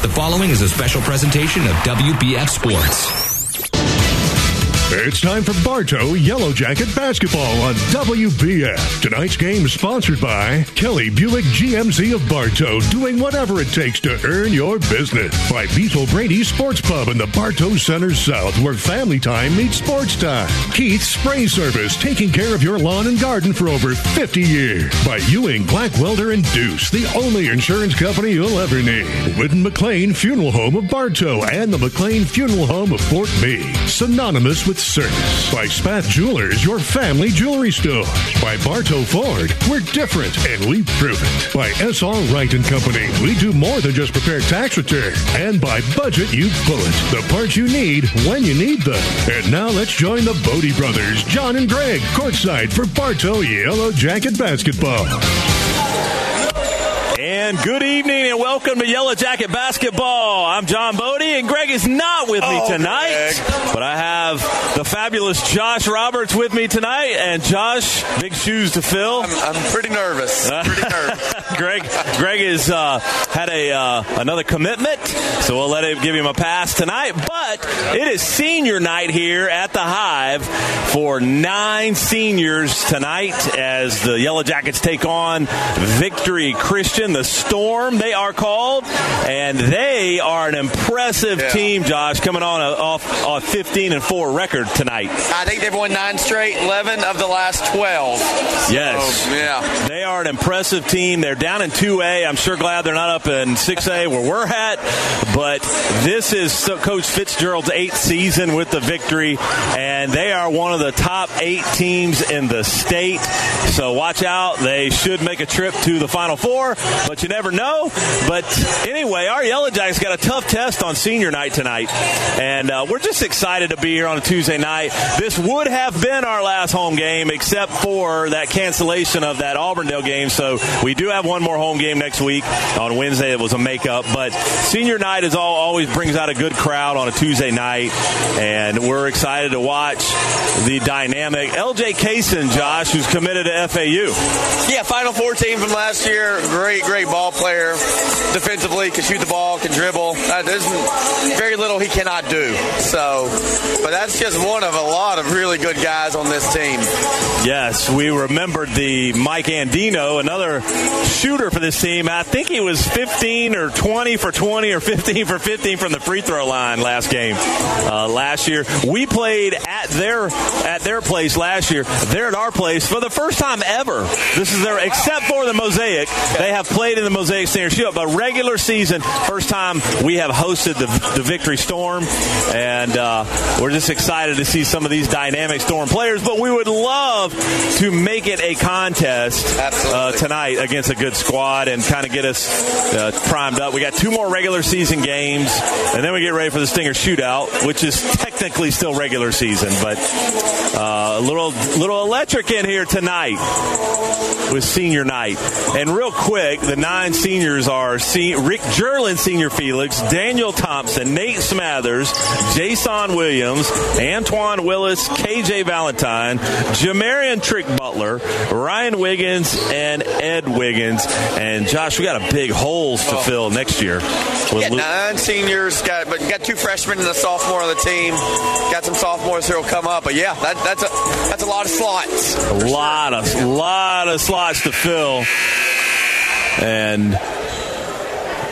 The following is a special presentation of WBF Sports. It's time for Bartow Yellow Jacket basketball on WBF. Tonight's game is sponsored by Kelly Buick GMC of Bartow, doing whatever it takes to earn your business. By Beef Brady Sports Pub in the Bartow Center South, where family time meets sports time. Keith Spray Service, taking care of your lawn and garden for over 50 years. By Ewing, Blackwelder, and Duce, the only insurance company you'll ever need. Whidden McLean Funeral Home of Bartow and the McLean Funeral Home of Fort Meade. Synonymous with service. By Spath Jewelers, your family jewelry store. By Bartow Ford, we're different and we prove it. By SR Wright and Company, we do more than just prepare tax returns. And by Budget You Bullet, the parts you need when you need them. And now let's join the Bodie brothers, John and Greg, courtside for Bartow Yellow Jacket basketball. And good evening and welcome to Yellow Jacket Basketball. I'm John Bodie and Greg is not with me Oh, tonight. Greg. But I have the fabulous Josh Roberts with me tonight. And Josh, big shoes to fill. I'm, I'm pretty nervous. Pretty nervous. Greg Greg has uh, had a uh, another commitment, so we'll let him give him a pass tonight. But it is senior night here at the Hive for nine seniors tonight as the Yellow Jackets take on Victory Christian, the Storm. They are called, and they are an impressive Yeah. team. Josh coming on a, off a 15 and four record tonight. I think they've won nine straight, 11 of the last 12. Yes. So, yeah. They are an impressive team. They're down in 2A. I'm sure glad they're not up in 6A where we're at. But this is Coach Fitzgerald's eighth season with the victory, and they are one of the top eight teams in the state. So watch out. They should make a trip to the Final Four, but you never know. But anyway, our Yellow Jackets got a tough test on senior night tonight, and uh, we're just excited to be here on a Tuesday night. This would have been our last home game, except for that cancellation of that Auburndale game. So we do have one more home game next week on Wednesday. It was a makeup, but senior night is all always brings out a good crowd on a Tuesday night, and we're excited to watch the dynamic LJ Kaysen, Josh, who's committed to FAU. Yeah, Final Four team from last year. Great, great ball player. Defensively, can shoot the ball, can dribble. Uh, there's very little he cannot do. So, but that's just one of a lot of really good guys on this team. Yes, we remembered the Mike Andino, another shooter for this team. I think he was 15 or 20 for 20 or 15 for 15 from the free throw line last game. Uh, last year, we played at their at their place last year. They're at our place for the first time ever. This is their except for the Mosaic. They have played in the Mosaic Senior Shield, but regular season, first time we have hosted the, the Victory Storm, and uh, we're just excited to see some of these dynamic Storm players. But we would love to make it a contest uh, tonight against a good squad and kind of get us uh, primed up. We got two more regular season games, and then we get ready for the Stinger Shootout, which is technically still regular season, but uh, a little little electric in here tonight with senior night. And real quick, the nine seniors are Rick Jerlin, Senior Felix, Daniel Thompson, Nate Smathers, Jason Williams, Antoine Willis, KJ Valentine, Jamarian Trick Butler, Ryan Wiggins, and Ed Wiggins. And Josh, we got a big holes to fill next year. With Yeah, nine seniors, got but got two freshmen and a sophomore on the team. Got some sophomores who will come up, but yeah, that, that's a that's a lot of slots. a lot of lot of slots to fill, and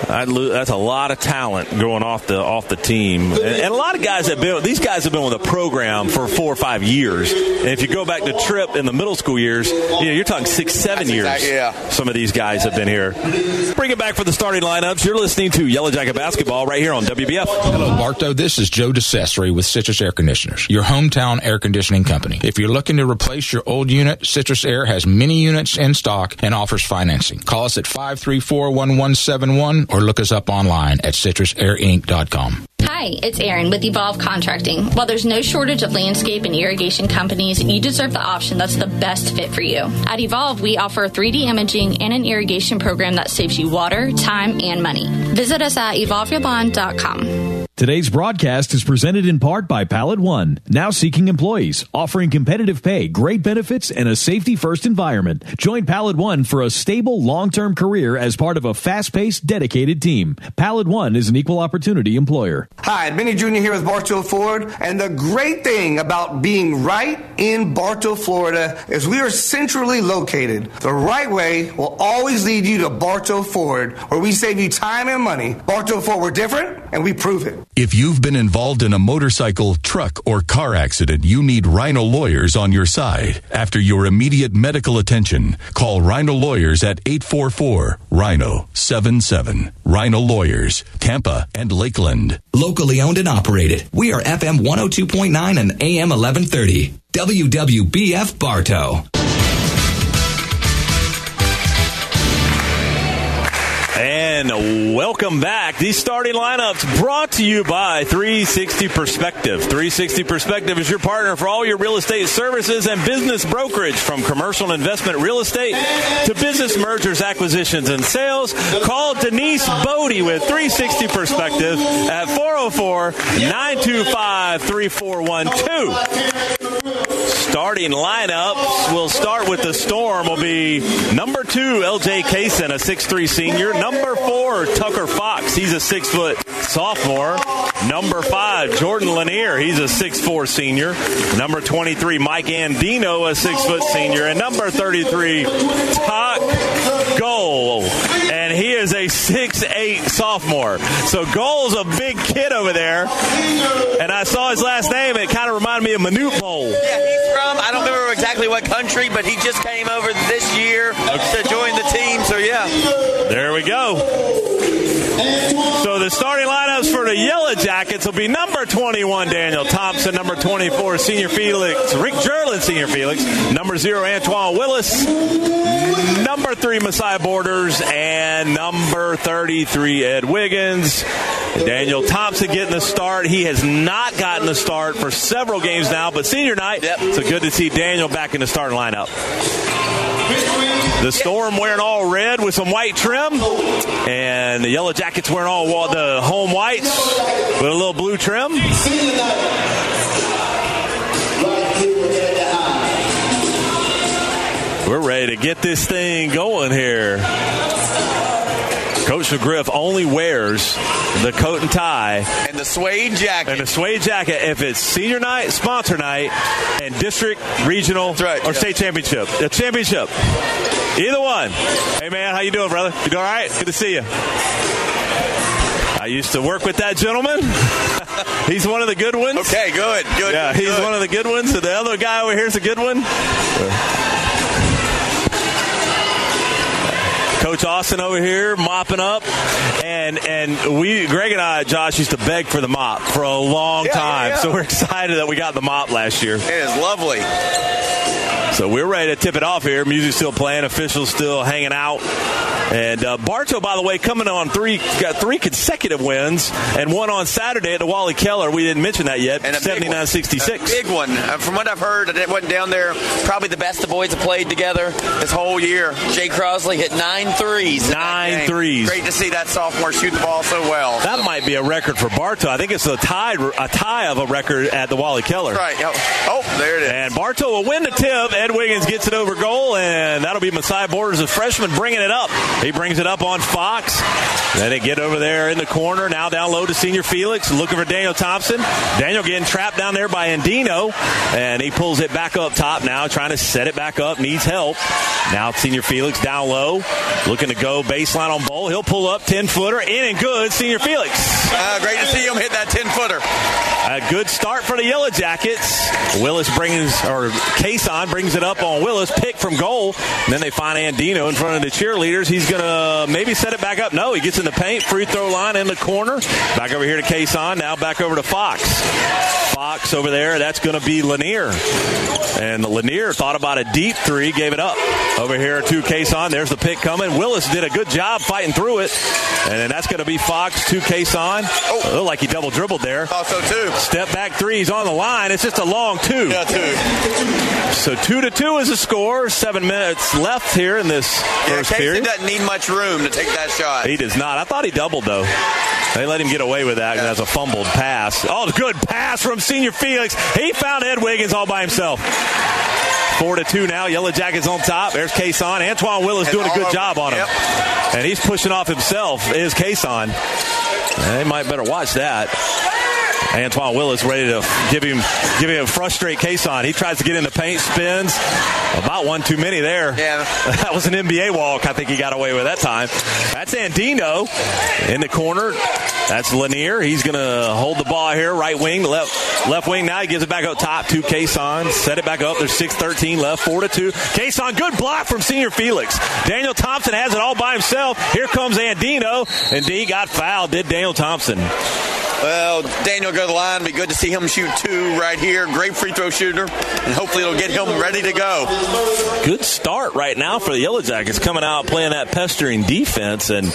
lo- that's a lot of talent going off the off the team, and, and a lot of guys have been. These guys have been with the program for four or five years, and if you go back to Trip in the middle school years, you know you're talking six, seven That's years. exactly- yeah. Some of these guys have been here. Bring it back for the starting lineups. You're listening to Yellow Jacket basketball right here on WBF. Hello, Bartow. This is Joe DeCessory with Citrus Air Conditioners, your hometown air conditioning company. If you're looking to replace your old unit, Citrus Air has many units in stock and offers financing. Call us at 534-1171 or look us up online at citrusairinc.com. Hi, it's Erin with Evolve Contracting. While there's no shortage of landscape and irrigation companies, you deserve the option that's the best fit for you. At Evolve, we offer 3D imaging and an irrigation program that saves you water, time, and money. Visit us at evolveyourlawn.com. Today's broadcast is presented in part by Pallet One, now seeking employees, offering competitive pay, great benefits, and a safety first environment. Join Pallet One for a stable, long term career as part of a fast paced, dedicated team. Pallet One is an equal opportunity employer. Hi, Benny Jr. here with Bartow Ford, and the great thing about being right in Bartow, Florida is we are centrally located. The right way will always lead you to Bartow Ford, where we save you time and money. Bartow Ford, we're different, and we prove it. If you've been involved in a motorcycle, truck, or car accident, you need Rhino Lawyers on your side. After your immediate medical attention, call Rhino Lawyers at 844 Rhino 77. Rhino Lawyers, Tampa and Lakeland. Locally owned and operated. We are FM 102.9 and AM 1130. WWBF Bartow. And welcome back. These starting lineups brought to you by 360 Perspective. 360 Perspective is your partner for all your real estate services and business brokerage from commercial investment real estate to business mergers, acquisitions, and sales. Call Denise Bodie with 360 Perspective at 404 925 3412 starting lineups. We'll start with the Storm. Will be number two, LJ Kaysen, a six-three senior. Number four, Tucker Fox. He's a six foot sophomore. Number five, Jordan Lanier. He's a six-four senior. Number 23, Mike Andino, a six foot senior. And number 33, Todd Goal. He is a six-eight sophomore. So Goal's a big kid over there. And I saw his last name. And it kind of reminded me of Manute Bol. Yeah, he's from, I don't remember exactly what country, but he just came over this year to join the team. So, yeah. There we go. So the starting lineups for the Yellow Jackets will be number 21, Daniel Thompson, number 24, Senior Felix, Rick Jerlin, Senior Felix, number 0, Antoine Willis, number 3, Messiah Borders, and number 33, Ed Wiggins. Daniel Thompson getting the start. He has not gotten the start for several games now, but senior night, yep. so good to see Daniel back in the starting lineup. The Storm wearing all red with some white trim, and the Yellow Jackets wearing all the home whites with a little blue trim. We're ready to get this thing going here. Coach McGriff only wears the coat and tie and the suede jacket and the suede jacket if it's senior night, sponsor night, and district, regional, right, or yeah. state championship. The championship. Either one. Hey man, how you doing, brother? You doing all right? Good to see you. I used to work with that gentleman. he's one of the good ones. Okay, good, good. Yeah, good. he's one of the good ones. So the other guy over here is a good one. Coach Austin over here mopping up, and and we Greg and I, Josh, used to beg for the mop for a long yeah, time. Yeah, yeah. So we're excited that we got the mop last year. It is lovely. So we're ready to tip it off here. Music still playing, officials still hanging out. And uh, Bartow, by the way, coming on three, got three consecutive wins and one on Saturday at the Wally Keller. We didn't mention that yet. And a 79 66. Big one. Uh, from what I've heard, it went down there. Probably the best the boys have played together this whole year. Jay Crosley hit nine threes. Nine threes. Great to see that sophomore shoot the ball so well. That might be a record for Bartow. I think it's a tie, a tie of a record at the Wally Keller. Right. Oh, there it is. And Bartow will win the tip. Ed Wiggins gets it over goal, and that'll be Messiah Borders, a freshman, bringing it up. He brings it up on Fox. Then they get over there in the corner. Now down low to Senior Felix, looking for Daniel Thompson. Daniel getting trapped down there by Andino, and he pulls it back up top now, trying to set it back up, needs help. Now Senior Felix down low, looking to go baseline on Bowl. He'll pull up 10 footer, in and good, Senior Felix. Uh, great to see him hit that 10 footer. A good start for the Yellow Jackets. Willis brings, or Kason brings it up on Willis, pick from goal. And then they find Andino in front of the cheerleaders. He's going to maybe set it back up. No, he gets in the paint, free throw line in the corner. Back over here to Kason. Now back over to Fox. Fox over there. That's going to be Lanier. And Lanier thought about a deep three, gave it up. Over here to Kason. There's the pick coming. Willis did a good job fighting through it. And then that's going to be Fox to Kason. Oh. Looked like he double dribbled there. Also two. Step back three. He's on the line. It's just a long two. Yeah, two. So two to two is the score. Seven minutes left here in this yeah, first Casey period. doesn't need much room to take that shot. He does not. I thought he doubled though. They let him get away with that, and that's a fumbled pass. Oh, good pass from Senior Felix. He found Ed Wiggins all by himself. Four to two now. Yellow Jackets on top. There's Kason. Antoine Willis doing a good job on him. Yep. And he's pushing off himself, is Kason. They might better watch that. Antoine Willis ready to give him give him a frustrate Kason. He tries to get in the paint, spins. About one too many there. Yeah. That was an NBA walk. I think he got away with that time. That's Andino in the corner. That's Lanier. He's going to hold the ball here. Right wing, left left wing. Now he gives it back up top to Kason. Set it back up. There's 6-13 left. 4 to 2. Kason, good block from senior Felix. Daniel Thompson has it all by himself. Here comes Andino. And D got fouled. Did Daniel Thompson. Well, Daniel go to the line. Be good to see him shoot two right here. Great free throw shooter, and hopefully it'll get him ready to go. Good start right now for the Yellow Jackets coming out playing that pestering defense and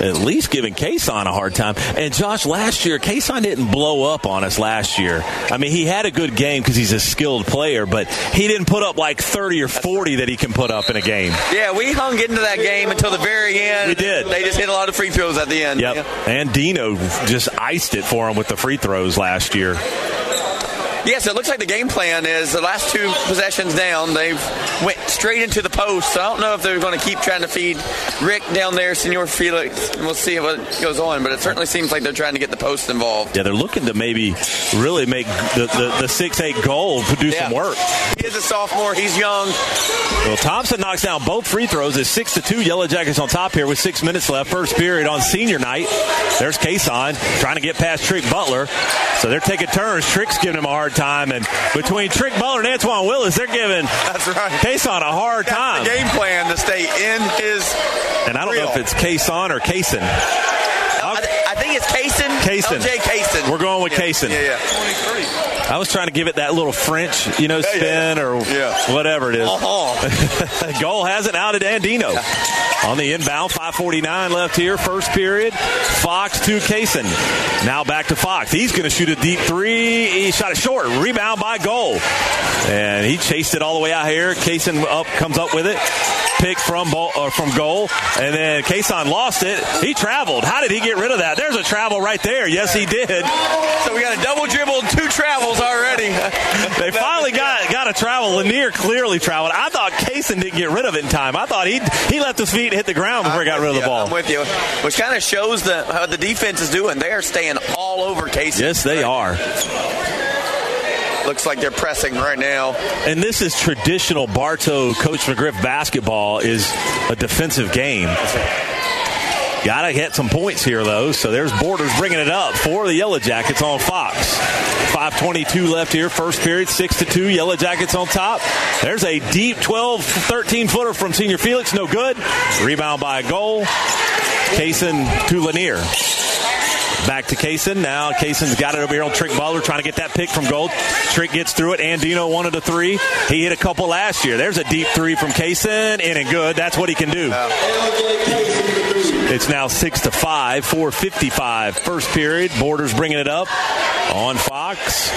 at least giving Kason a hard time. And Josh, last year, Kason didn't blow up on us last year. I mean, he had a good game because he's a skilled player, but he didn't put up like 30 or 40 that he can put up in a game. Yeah, we hung into that game until the very end. We did. They just hit a lot of free throws at the end. Yep. Yeah. Andino just iced it for him with the free throws last year. Yes, it looks like the game plan is the last two possessions down, they've went straight into the post. So I don't know if they're going to keep trying to feed Rick down there, Senor Felix. And we'll see what goes on, but it certainly seems like they're trying to get the post involved. Yeah, they're looking to maybe really make the, the, the 6 8 goal do Yeah. some work. He is a sophomore. He's young. Well, Thompson knocks down both free throws. It's six to two. Yellow Jackets on top here with six minutes left. First period on senior night. There's Kason trying to get past Trick Butler. So they're taking turns. Trick's giving him a hard time, and between Trick Butler and Antoine Willis, they're giving That's right. Kason a hard That's time. the game plan to stay in his. And I don't know if it's Kason or Kason. I, I think it's Kaysen. Kaysen. LJ Kaysen. We're going with yeah. Kaysen. Yeah, yeah. I was trying to give it that little French, you know, Yeah, yeah. spin or Yeah. whatever it is. Uh-huh. Goal has it out at Andino. On the inbound, 5.49 left here, first period. Fox to Kaysen. Now back to Fox. He's going to shoot a deep three. He shot it short. Rebound by goal. And he chased it all the way out here. Kaysen up comes up with it. Pick from ball, or from goal. And then Kaysen lost it. He traveled. How did he get rid of that? There's a travel right there. Yes, he did. So we got a double dribble and two travels already. They finally got got a travel. Lanier clearly traveled. I thought Kaysen didn't get rid of it in time. I thought he he left his feet and hit the ground before he got rid of the ball. I'm with you. Which kind of shows the, how the defense is doing. They are staying all over Casey. Yes, they are. Looks like they're pressing right now. And this is traditional Bartow Coach McGriff basketball is a defensive game. Got to get some points here, though. So there's Borders bringing it up for the Yellow Jackets on Fox. 5.22 left here, first period, 6 to 2. Yellow Jackets on top. There's a deep 12, 13 footer from Senior Felix, no good. Rebound by a goal. Kaysen to Lanier. Back to Kaysen. Now Kaysen's got it over here on Trick Butler trying to get that pick from Gold. Trick gets through it. Andino wanted a three. He hit a couple last year. There's a deep three from Kaysen. In and good. That's what he can do. It's now six to five, four fifty-five. First period. Borders bringing it up on Fox.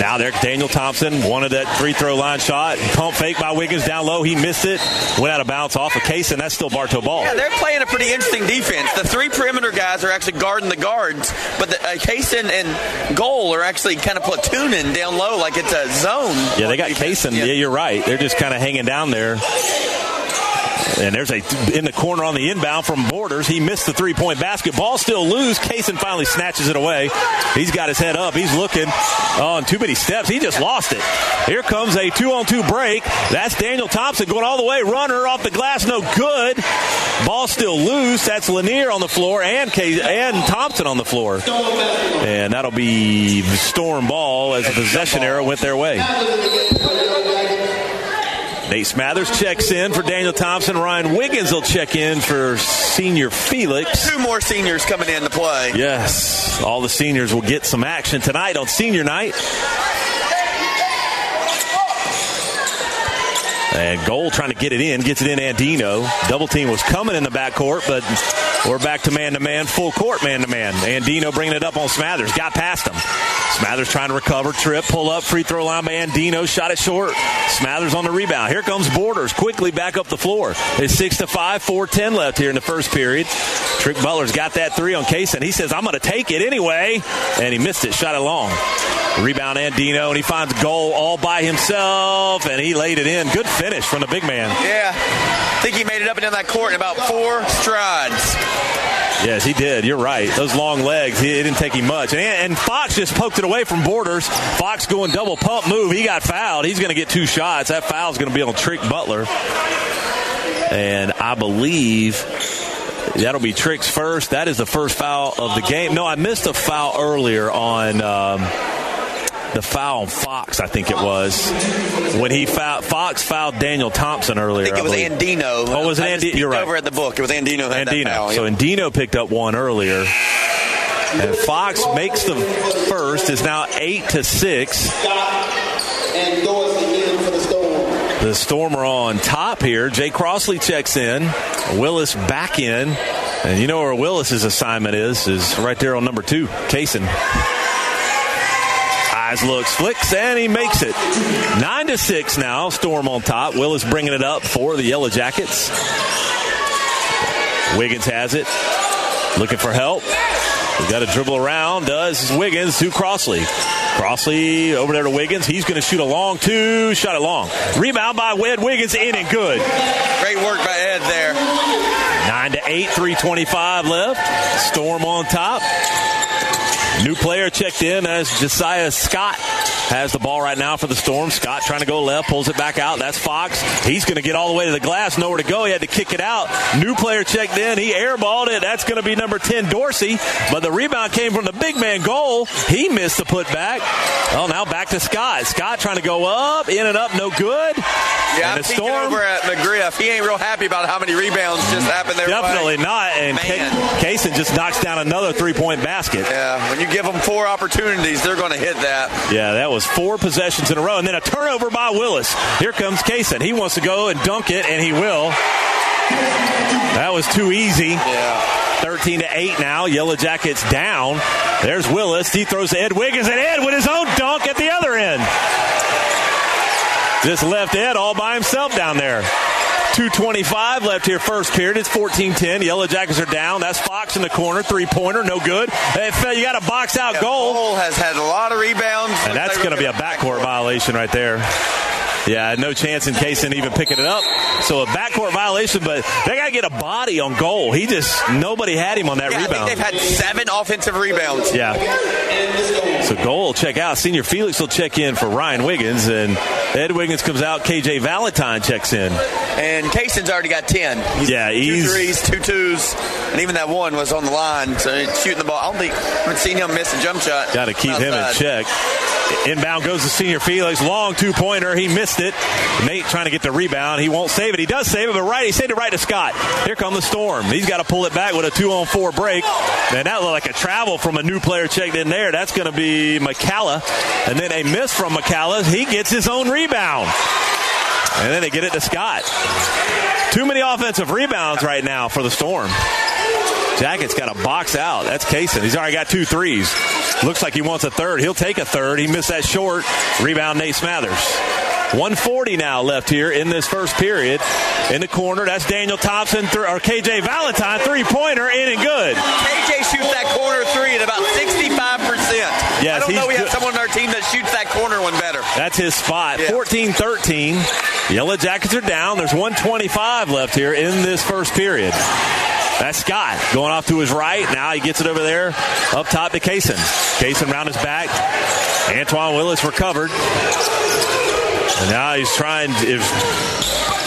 Now there, Daniel Thompson wanted that free throw line shot. Pump fake by Wiggins down low. He missed it. Went out of bounds off of Case, and that's still Bartow ball. Yeah, they're playing a pretty interesting defense. The three perimeter guys are actually guarding the guards, but the, uh, Kaysen and Goal are actually kind of platooning down low like it's a zone. Yeah, they got Kaysen. Yeah. you're right. They're just kind of hanging down there. And there's a in the corner on the inbound from Borders. He missed the three point basket. Ball still loose. Kaysen finally snatches it away. He's got his head up. He's looking on too many steps. He just lost it. Here comes a two on two break. That's Daniel Thompson going all the way. Runner off the glass. No good. Ball still loose. That's Lanier on the floor and Kay- and Thompson on the floor. And that'll be the Storm ball as a possession error went their way. Nate Smathers checks in for Daniel Thompson. Ryan Wiggins will check in for senior Felix. Two more seniors coming in to play. Yes, all the seniors will get some action tonight on senior night. And Goal trying to get it in, gets it in Andino. Double team was coming in the backcourt, but we're back to man to man, full court man to man. Andino bringing it up on Smathers, got past him. Smathers trying to recover, trip, pull up, free throw line by Andino, shot it short. Smathers on the rebound. Here comes Borders, quickly back up the floor. It's six to five, four ten left here in the first period. Trick Butler's got that three on Kaysen. He says, I'm going to take it anyway. And he missed it, shot it long. Rebound Andino, and he finds goal all by himself, and he laid it in. Good finish from the big man. Yeah. I think he made it up and down that court in about four strides. Yes, he did. You're right. Those long legs, it didn't take him much. And, and Fox just poked it away from Borders. Fox going double pump move. He got fouled. He's going to get two shots. That foul's going to be on Trick Butler. And I believe that'll be Trick's first. That is the first foul of the game. No, I missed a foul earlier on. Um, the foul on Fox, I think it was when he fouled, Fox fouled Daniel Thompson earlier. I think it was. Andino. Oh, was it I just Andi- peeked You're right. Over at the book, it was Andino. That had that Andino. foul, So yeah. Andino picked up one earlier. And Fox makes the first. Is now eight to six. And goes again for the Storm. The Storm are on top here. Jay Crossley checks in. Willis back in. And you know where Willis's assignment is? Is right there on number two, Kaysen. Looks, flicks, and he makes it. Nine to six now. Storm on top. Willis bringing it up for the Yellow Jackets. Wiggins has it. Looking for help. He's got to dribble around. Does Wiggins to Crossley. Crossley over there to Wiggins. He's going to shoot a long two. Shot it long. Rebound by Wed Wiggins. In and good. Great work by Ed there. Nine to eight. Three twenty-five left. Storm on top. New player checked in as Josiah Scott has the ball right now for the Storm. Scott trying to go left, pulls it back out. That's Fox. He's going to get all the way to the glass, nowhere to go. He had to kick it out. New player checked in. He airballed it. That's going to be number 10, Dorsey. But the rebound came from the big man goal. He missed the putback. Oh, now back to Scott. Scott trying to go up, in and up, no good. Yeah, and I'm the peeking Storm. over at McGriff. He ain't real happy about how many rebounds just happened there. Definitely not. And. Kaysen just knocks down another three point basket. Yeah, when you give them four opportunities, they're going to hit that. Yeah, that was four possessions in a row. And then a turnover by Willis. Here comes Kaysen. He wants to go and dunk it, and he will. That was too easy. Yeah. 13 to 8 now. Yellow Jackets down. There's Willis. He throws to Ed Wiggins, and Ed with his own dunk at the other end. Just left Ed all by himself down there. 225 left here, first period. It's 14 10. Yellow Jackets are down. That's Fox in the corner. Three pointer, no good. You got a box out goal. Cole has had a lot of rebounds. And that's going to be a backcourt violation right there. Yeah, no chance in case Kaysen even picking it up. So a backcourt violation, but they got to get a body on goal. He just, nobody had him on that Yeah, I think rebound. they've had seven offensive rebounds. Yeah. So goal will check out. Senior Felix will check in for Ryan Wiggins, and Ed Wiggins comes out. KJ Valentine checks in. And Kaysen's already got 10. He's Yeah, two he's- threes, two twos, and even that one was on the line. So he's shooting the ball. I don't think I haven't seen him miss a jump shot. Got to keep him in check. Inbound goes to Senior Felix. Long two pointer. He missed it. Nate trying to get the rebound. He won't save it. He does save it, but right, he saved it right to Scott. Here come the Storm. He's got to pull it back with a two on four break. And that looked like a travel from a new player checked in there. That's going to be McCalla. And then a miss from McCalla. He gets his own rebound. And then they get it to Scott. Too many offensive rebounds right now for the Storm. Jacket's got a box out. That's Kaysen. He's already got two threes. Looks like he wants a third. He'll take a third. He missed that short. Rebound, Nate Smathers. 140 now left here in this first period. In the corner, that's Daniel Thompson th- or KJ Valentine three pointer in and good. KJ shoots that corner three at about 65%. Yes, I don't know we have someone on our team that shoots that corner one better. That's his spot. Yeah. 14 13. Yellow Jackets are down. There's 125 left here in this first period. That's Scott going off to his right. Now he gets it over there up top to Kaysen. Kaysen round his back. Antoine Willis recovered. And now he's trying. If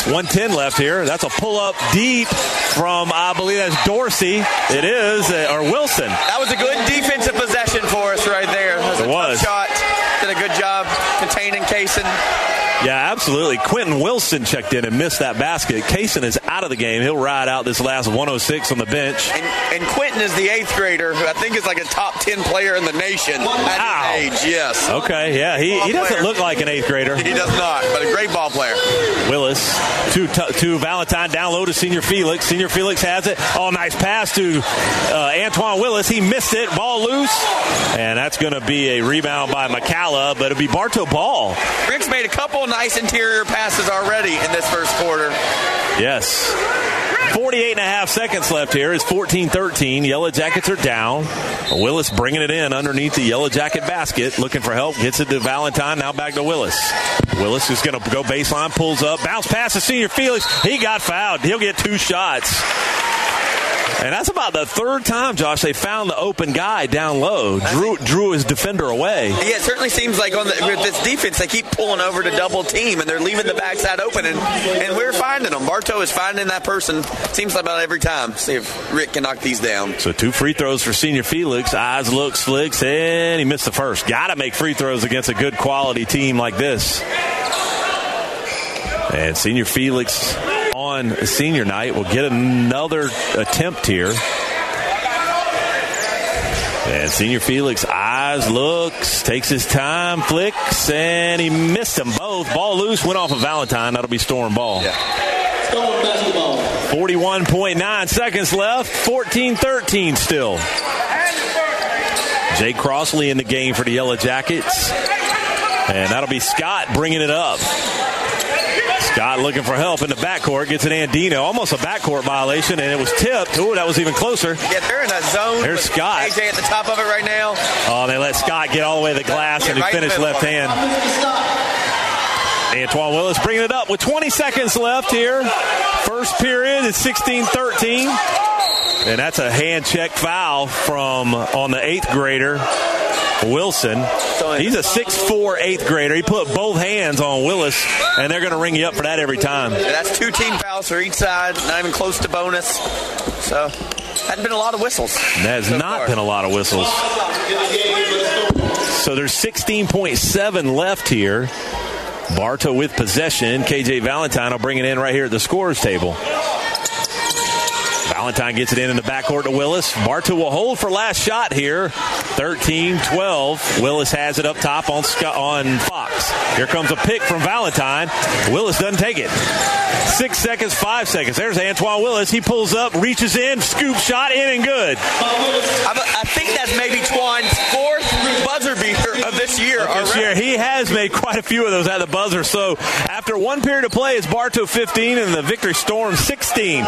110 left here, that's a pull up deep from I believe that's Dorsey. It is uh, or Wilson. That was a good defensive for us right there. That was a was. shot. Did a good job containing Kaysen. Yeah, absolutely. Quentin Wilson checked in and missed that basket. Kaysen is out of the game. He'll ride out this last 106 on the bench. And, and Quentin is the eighth grader who I think is like a top 10 player in the nation at Wow. his age. Yes. Okay, yeah, he, he doesn't player. look like an eighth grader. He does not, but a great ball player. Willis to to Valentine down low to Senior Felix. Senior Felix has it. Oh, nice pass to uh, Antoine Willis. He missed it. Ball loose, and that's going to be a rebound by McCalla, but it'll be Bartow Ball. Rick's made a couple nice interior passes already in this first quarter. Yes. 48 and a half seconds left here. It's 14 13. Yellow Jackets are down. Willis bringing it in underneath the Yellow Jacket basket. Looking for help. Gets it to Valentine. Now back to Willis. Willis is going to go baseline, pulls up, bounce past the senior Felix. He got fouled. He'll get two shots. And that's about the third time, Josh, they found the open guy down low. Drew drew his defender away. Yeah, it certainly seems like on the, with this defense, they keep pulling over to double team, and they're leaving the backside open, and, and we're finding them. Bartow is finding that person. Seems like about every time. See if Rick can knock these down. So two free throws for senior Felix. Eyes looks, flicks, and he missed the first. Got to make free throws against a good quality team like this. And senior Felix on senior night will get another attempt here. And senior Felix eyes, looks, takes his time, flicks, and he missed them both. Ball loose, went off of Valentine. That'll be Storm ball. Storm basketball. 41.9 seconds left, 14 13 still. Jay Crossley in the game for the Yellow Jackets. And that'll be Scott bringing it up. Scott looking for help in the backcourt. Gets an Andino. Almost a backcourt violation, and it was tipped. Ooh, that was even closer. Yeah, they're in a zone. There's Scott. AJ at the top of it right now. Oh, they let Scott get all the way to the glass, and he right finished left hand. Antoine Willis bringing it up with 20 seconds left here. First period is 16 13. And that's a hand check foul from on the eighth grader, Wilson. He's a 6'4 eighth grader. He put both hands on Willis, and they're going to ring you up for that every time. Yeah, that's two team fouls for each side, not even close to bonus. So, hadn't been a lot of whistles. That has so not far. been a lot of whistles. So there's 16.7 left here. Bartow with possession. KJ Valentine will bring it in right here at the scorers table. Valentine gets it in in the backcourt to Willis. Bartow will hold for last shot here. 13-12. Willis has it up top on on Fox. Here comes a pick from Valentine. Willis doesn't take it. Six seconds, five seconds. There's Antoine Willis. He pulls up, reaches in, scoop shot in and good. I, think that's maybe Twine's fourth buzzer beater of this year. this year. He has made quite a few of those at the buzzer. So after one period of play, it's Bartow 15 and the Victory Storm 16.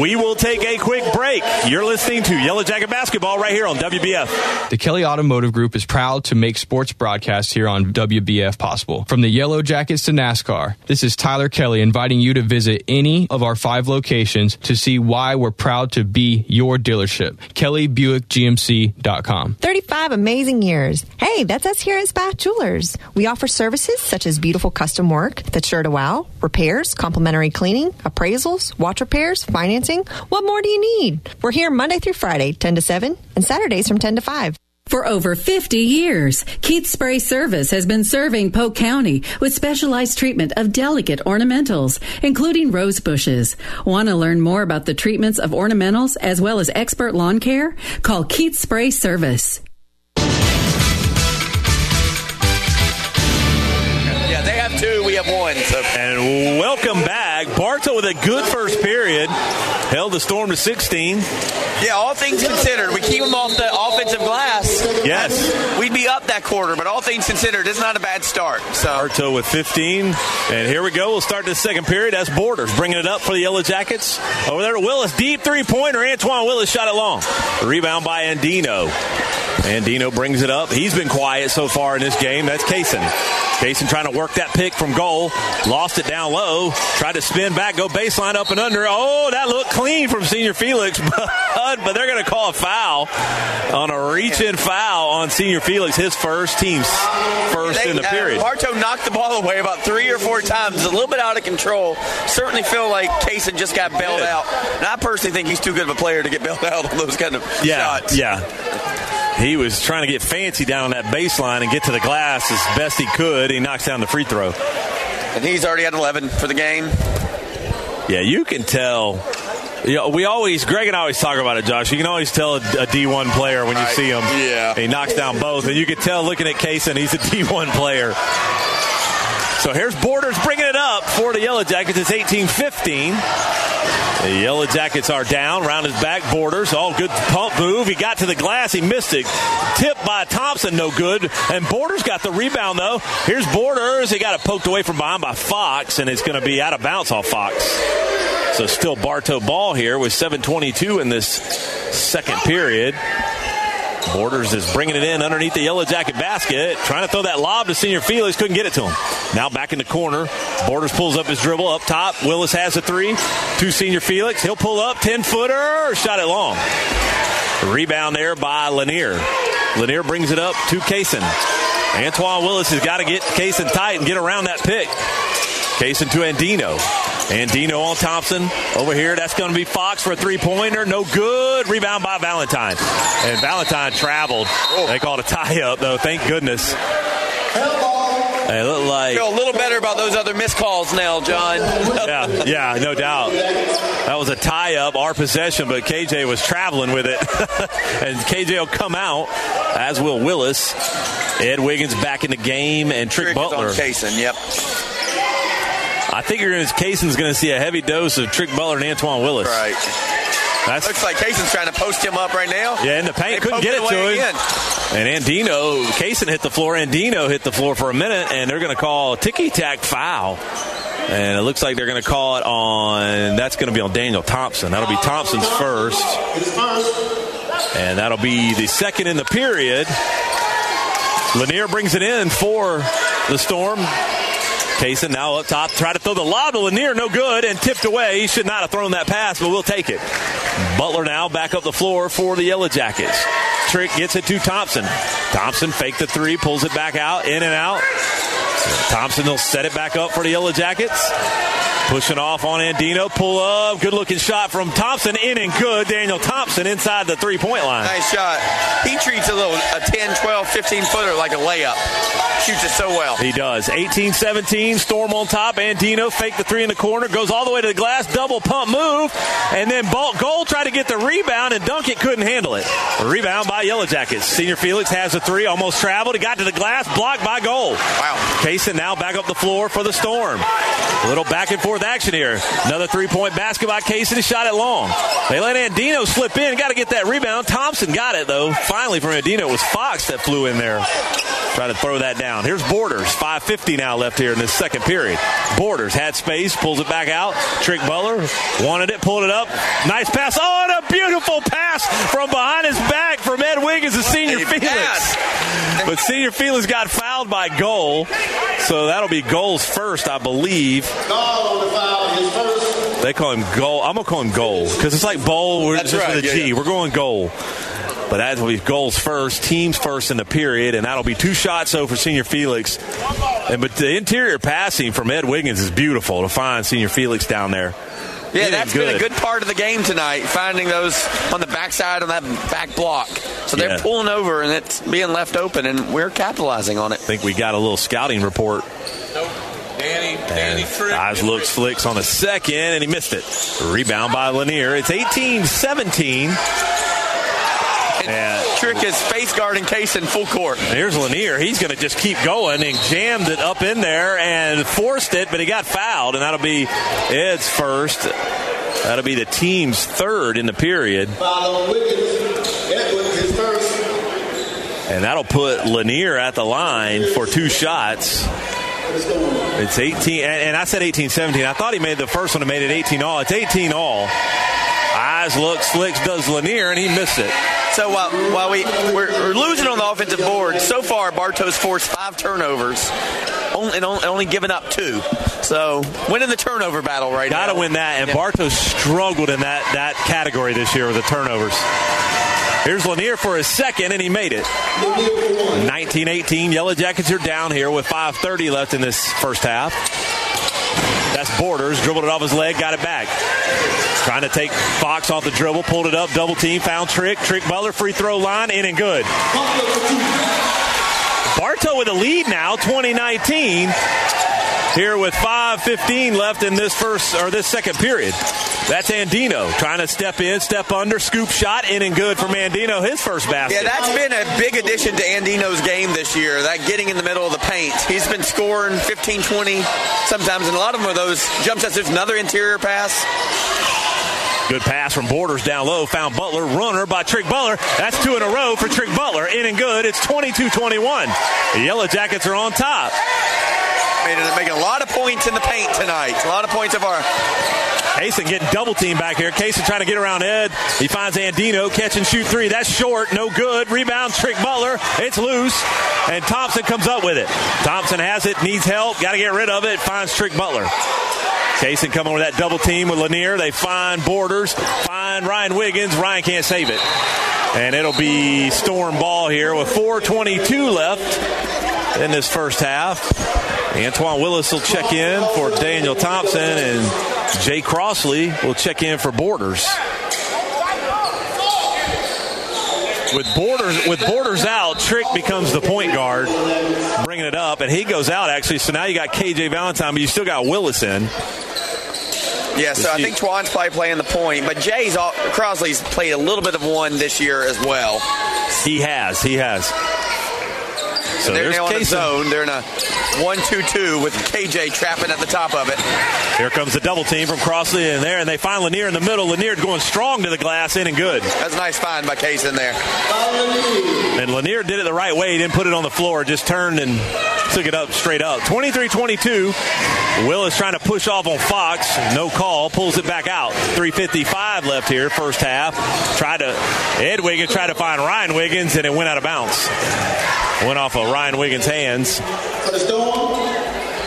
We will take a quick break. You're listening to Yellow Jacket Basketball right here on WBF. The Kelly Automotive Group is proud to make sports broadcasts here on WBF possible. From the Yellow Jackets to NASCAR, this is Tyler Kelly inviting you to visit any of our five locations to see why we're proud to be your dealership. KellyBuickGMC.com. 35 amazing years. Hey, that's us here at Spath Jewelers. We offer services such as beautiful custom work that's sure to wow, repairs, complimentary cleaning, appraisals, watch repairs, financing. What more do you need? We're here Monday through Friday, 10 to 7, and Saturdays from 10 to 5. For over 50 years, Keith Spray Service has been serving Polk County with specialized treatment of delicate ornamentals, including rose bushes. Want to learn more about the treatments of ornamentals as well as expert lawn care? Call Keith Spray Service. We have. So. And welcome back. Bartow with a good first period. Held the Storm to 16. Yeah, all things considered, we keep them off the offensive glass. Yes. We'd be up that quarter, but all things considered, it's not a bad start. So Bartow with 15. And here we go. We'll start the second period. That's Borders bringing it up for the Yellow Jackets. Over there to Willis. Deep three pointer. Antoine Willis shot it long. Rebound by Andino. Andino brings it up. He's been quiet so far in this game. That's Kaysen. Kaysen trying to work that pick from goal. Lost it down low. Tried to spin back, go baseline up and under. Oh, that looked clean from Senior Felix, but, but they're going to call a foul on a reach in foul on Senior Felix, his first team's first They- in the uh, period. Bartow knocked the ball away about three or four times. A little bit out of control. Certainly feel like Kaysen just got bailed out. And I personally think he's too good of a player to get bailed out on those kind of Yeah, shots. yeah. He was trying to get fancy down on that baseline and get to the glass as best he could. He knocks down the free throw. And he's already at 11 for the game. Yeah, you can tell. You know, we always, Greg and I always talk about it, Josh. You can always tell a, a D1 player when you see him. Yeah. He knocks down both. And you can tell looking at Kaysen, he's a D1 player. So here's Borders bringing it up for the Yellow Jackets. It's 18 15. The Yellow Jackets are down. Round his back, Borders. All good pump move. He got to the glass. He missed it. Tipped by Thompson, no good. And Borders got the rebound, though. Here's Borders. He got it poked away from behind by Fox, and it's going to be out of bounds off Fox. So still Bartow ball here with 7:22 in this second period. Borders is bringing it in underneath the yellow jacket basket, trying to throw that lob to Senior Felix, couldn't get it to him. Now back in the corner, Borders pulls up his dribble up top. Willis has a three to Senior Felix. He'll pull up, 10 footer, shot it long. Rebound there by Lanier. Lanier brings it up to Kaysen. Antoine Willis has got to get Kaysen tight and get around that pick. Kaysen to Andino. Andino on Thompson. Over here, that's going to be Fox for a three pointer. No good. Rebound by Valentine. And Valentine traveled. They called a tie up, though. Thank goodness. It looked like. Feel a little better about those other missed calls now, John. yeah, yeah, no doubt. That was a tie up, our possession, but KJ was traveling with it. and KJ will come out, as will Willis. Ed Wiggins back in the game, and Trick, Trick Butler. Kaysen, yep. I think you're going to Kaysen's going to see a heavy dose of Trick Butler and Antoine Willis. Right. That's, Looks like Kaysen's trying to post him up right now. Yeah, in the paint, They couldn't get it to him. again. And Andino, Kaysen hit the floor. Andino hit the floor for a minute, and they're going to call ticky tack foul. And it looks like they're going to call it on. That's going to be on Daniel Thompson. That'll be Thompson's first, and that'll be the second in the period. Lanier brings it in for the Storm. Kaysen now up top, try to throw the lob to Lanier, no good, and tipped away. He should not have thrown that pass, but we'll take it. Butler now back up the floor for the Yellow Jackets. Trick gets it to Thompson. Thompson faked the three, pulls it back out, in and out. Thompson will set it back up for the Yellow Jackets. Pushing off on Andino. Pull up. Good looking shot from Thompson. In and good. Daniel Thompson inside the three point line. Nice shot. He treats a little a 10, 12, 15 footer like a layup. Shoots it so well. He does. 18 17, Storm on top. Andino fake the three in the corner, goes all the way to the glass, double pump move, and then Bolt Gold tried to get the rebound, and Dunkett couldn't handle it. A rebound by Yellow Jackets. Senior Felix has a three, almost traveled. He got to the glass, blocked by Gold. Wow. Kaysen now back up the floor for the Storm. A little back and forth action here. Another three point basket by Kaysen. He shot it long. They let Andino slip in. Got to get that rebound. Thompson got it, though. Finally, from Andino, it was Fox that flew in there. Try to throw that down. Here's Borders. 5.50 now left here in this second period. Borders had space, pulls it back out. Trick Butler wanted it, pulled it up. Nice pass. Oh, and a beautiful pass from behind his back from Ed Wiggins to Senior Felix. pass. But Senior Felix got fouled by Goal. So that'll be Goal's first, I believe. They call him Goal. I'm going to call him Goal because it's like bowl. We're That's just right, with a yeah, G. yeah. We're going goal. But that'll be goals first, teams first in the period, and that'll be two shots so for Senior Felix. And but the interior passing from Ed Wiggins is beautiful to find Senior Felix down there. Yeah, that's been a good part of the game tonight, finding those on the backside on that back block. So they're Yeah. pulling over and it's being left open, and we're capitalizing on it. I think we got a little scouting report. Danny, Danny And eyes looks flicks on the second, and he missed it. Rebound by Lanier. It's 18 17. And Trick is face guarding Kaysen full court. Here's Lanier. He's going to just keep going and jammed it up in there and forced it, but he got fouled, and that'll be Ed's first. That'll be the team's third in the period. Foul on Wiggins. Edwards, his first. And that'll put Lanier at the line for two shots. It's 18, and and I said 18 17. I thought he made the first one and made it 18 all. It's 18 all. Eyes look, slicks does Lanier, and he missed it. So while, while we, we're, we're losing on the offensive board, so far Bartow's forced five turnovers only, and only, given up two. So winning the turnover battle right Got now. Got to win that, and Yeah. Bartow's struggled in that, that category this year with the turnovers. Here's Lanier for his second, and he made it. 19-18. Yellow Jackets are down here with 5.30 left in this first half. Borders. Dribbled it off his leg, got it back. Trying to take Fox off the dribble, pulled it up, double team, found Trick. Trick Butler, free throw line, in and good. Bartow with a lead now, 2019. Here with 5:15 left in this first or this second period. That's Andino trying to step in, step under, scoop shot, in and good for Andino. His first basket. Yeah, that's been a big addition to Andino's game this year. That getting in the middle of the paint. He's been scoring 15, 20 sometimes, and a lot of them are those jump shots. There's another interior pass. Good pass from Borders down low. Found Butler. Runner by Trick Butler. That's two in a row for Trick Butler. In and good. It's 22 21. The Yellow Jackets are on top. Made it, making a lot of points in the paint tonight. A lot of points of our. Kaysen getting double team back here. Kaysen trying to get around Ed. He finds Andino. Catch and shoot three. That's short. No good. Rebound. Trick Butler. It's loose. And Thompson comes up with it. Thompson has it. Needs help. Got to get rid of it. Finds Trick Butler. Kaysen coming with that double team with Lanier. They find Borders. Find Ryan Wiggins. Ryan can't save it. And it'll be Storm ball here with 4.22 left in this first half. Antoine Willis will check in for Daniel Thompson, and Jay Crossley will check in for Borders. With borders with borders out, Trick becomes the point guard, bringing it up, and he goes out actually. So now you got KJ Valentine, but you still got Willis in. Yeah, so I think Twan's probably playing the point, but Jay's all, Crossley's played a little bit of one this year as well. He has, he has. So they're there's now in a Kaysen. zone. They're in a one-two-two with KJ trapping at the top of it. Here comes the double team from Crossley in there, and they find Lanier in the middle. Lanier going strong to the glass, in and good. That's a nice find by Kaysen there. And Lanier did it the right way. He didn't put it on the floor, just turned and took it up straight up. 23 22. Willis trying to push off on Fox. No call. Pulls it back out. 3.55 left here, first half. Tried to, Ed Wiggins tried to find Ryan Wiggins, and it went out of bounds. Went off Ryan Wiggins' hands.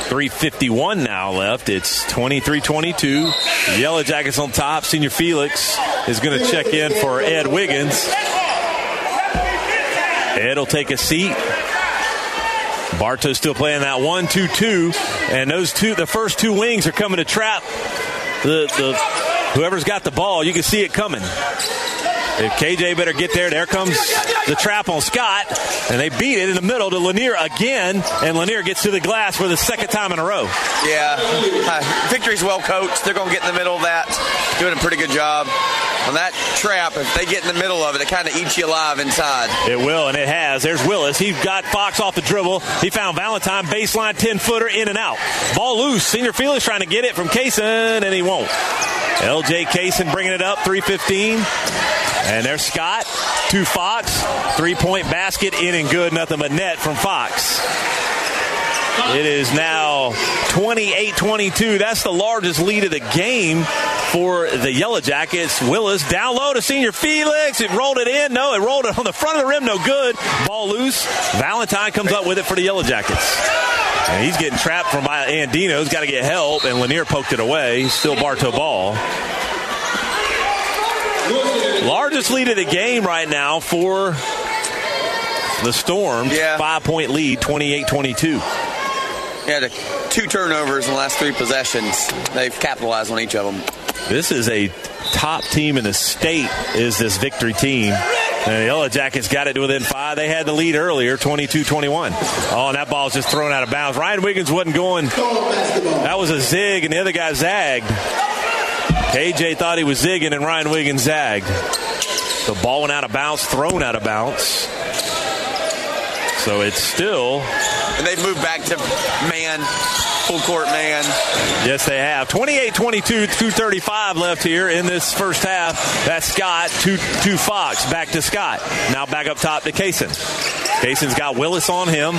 351 now left. It's 23-22. Yellow Jackets on top. Senior Felix is going to check in for Ed Wiggins. Ed will take a seat. Bartow's still playing that one, two, two, and those two, the first two wings are coming to trap the the whoever's got the ball. You can see it coming. If KJ better get there, there comes the trap on Scott, and they beat it in the middle to Lanier again, and Lanier gets to the glass for the second time in a row. Yeah, uh, Victory's well coached. They're going to get in the middle of that, doing a pretty good job. On that trap, if they get in the middle of it, it kind of eats you alive inside. It will, and it has. There's Willis. He's got Fox off the dribble. He found Valentine, baseline 10 footer, in and out. Ball loose. Senior Felix trying to get it from Kaysen, and he won't. LJ Kaysen bringing it up, 315. And there's Scott to Fox. Three point basket, in and good. Nothing but net from Fox. It is now 28 22. That's the largest lead of the game for the Yellow Jackets. Willis down low to senior Felix. It rolled it in. No, it rolled it on the front of the rim. No good. Ball loose. Valentine comes up with it for the Yellow Jackets. And he's getting trapped from Andino. He's got to get help, and Lanier poked it away. Still Bartow ball. Largest lead of the game right now for the Storm. Five point lead, 28 22. Yeah, the two turnovers in the last three possessions. They've capitalized on each of them. This is a top team in the state, is this victory team. And the Yellow Jackets got it to within five. They had the lead earlier, 22 21. Oh, and that ball's just thrown out of bounds. Ryan Wiggins wasn't going. That was a zig, and the other guy zagged. KJ thought he was zigging, and Ryan Wiggins zagged. The ball went out of bounds, thrown out of bounds. So it's still. And they've moved back to man, full court man. Yes, they have. 28 22, 235 left here in this first half. That's Scott to, to Fox. Back to Scott. Now back up top to Kaysen. Kaysen's got Willis on him.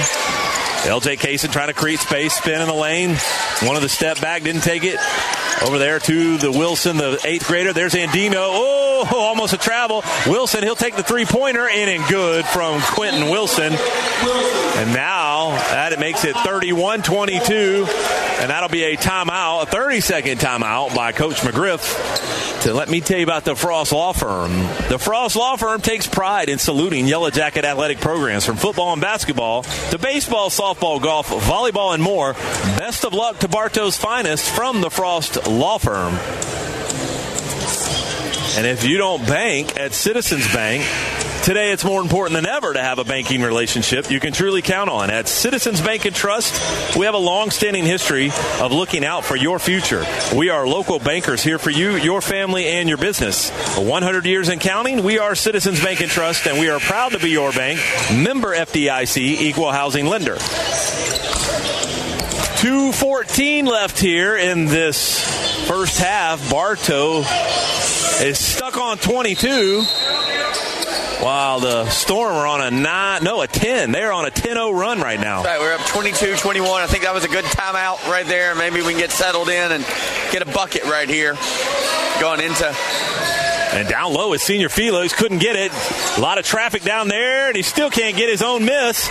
LJ Kaysen trying to create space, spin in the lane. One of the step back, didn't take it. Over there to the Wilson, the eighth grader. There's Andino. Oh, almost a travel. Wilson, he'll take the three pointer in and good from Quentin Wilson. And now that it makes it 31 22. And that'll be a timeout, a 30 second timeout by Coach McGriff. To let me tell you about the Frost Law Firm. The Frost Law Firm takes pride in saluting Yellow Jacket athletic programs from football and basketball to baseball, softball, golf, volleyball, and more. Best of luck to Bartow's finest from the Frost Law Firm. And if you don't bank at Citizens Bank, today it's more important than ever to have a banking relationship you can truly count on. At Citizens Bank and Trust, we have a long-standing history of looking out for your future. We are local bankers here for you, your family, and your business. 100 years and counting, we are Citizens Bank and Trust, and we are proud to be your bank. Member FDIC, equal housing lender. 214 left here in this first half. Bartow is stuck on 22. While the Storm are on a nine, no, a 10. They're on a 10-0 run right now. Right, we're up 22-21. I think that was a good timeout right there. Maybe we can get settled in and get a bucket right here going into and down low is Senior Felix. Couldn't get it. A lot of traffic down there, and he still can't get his own miss.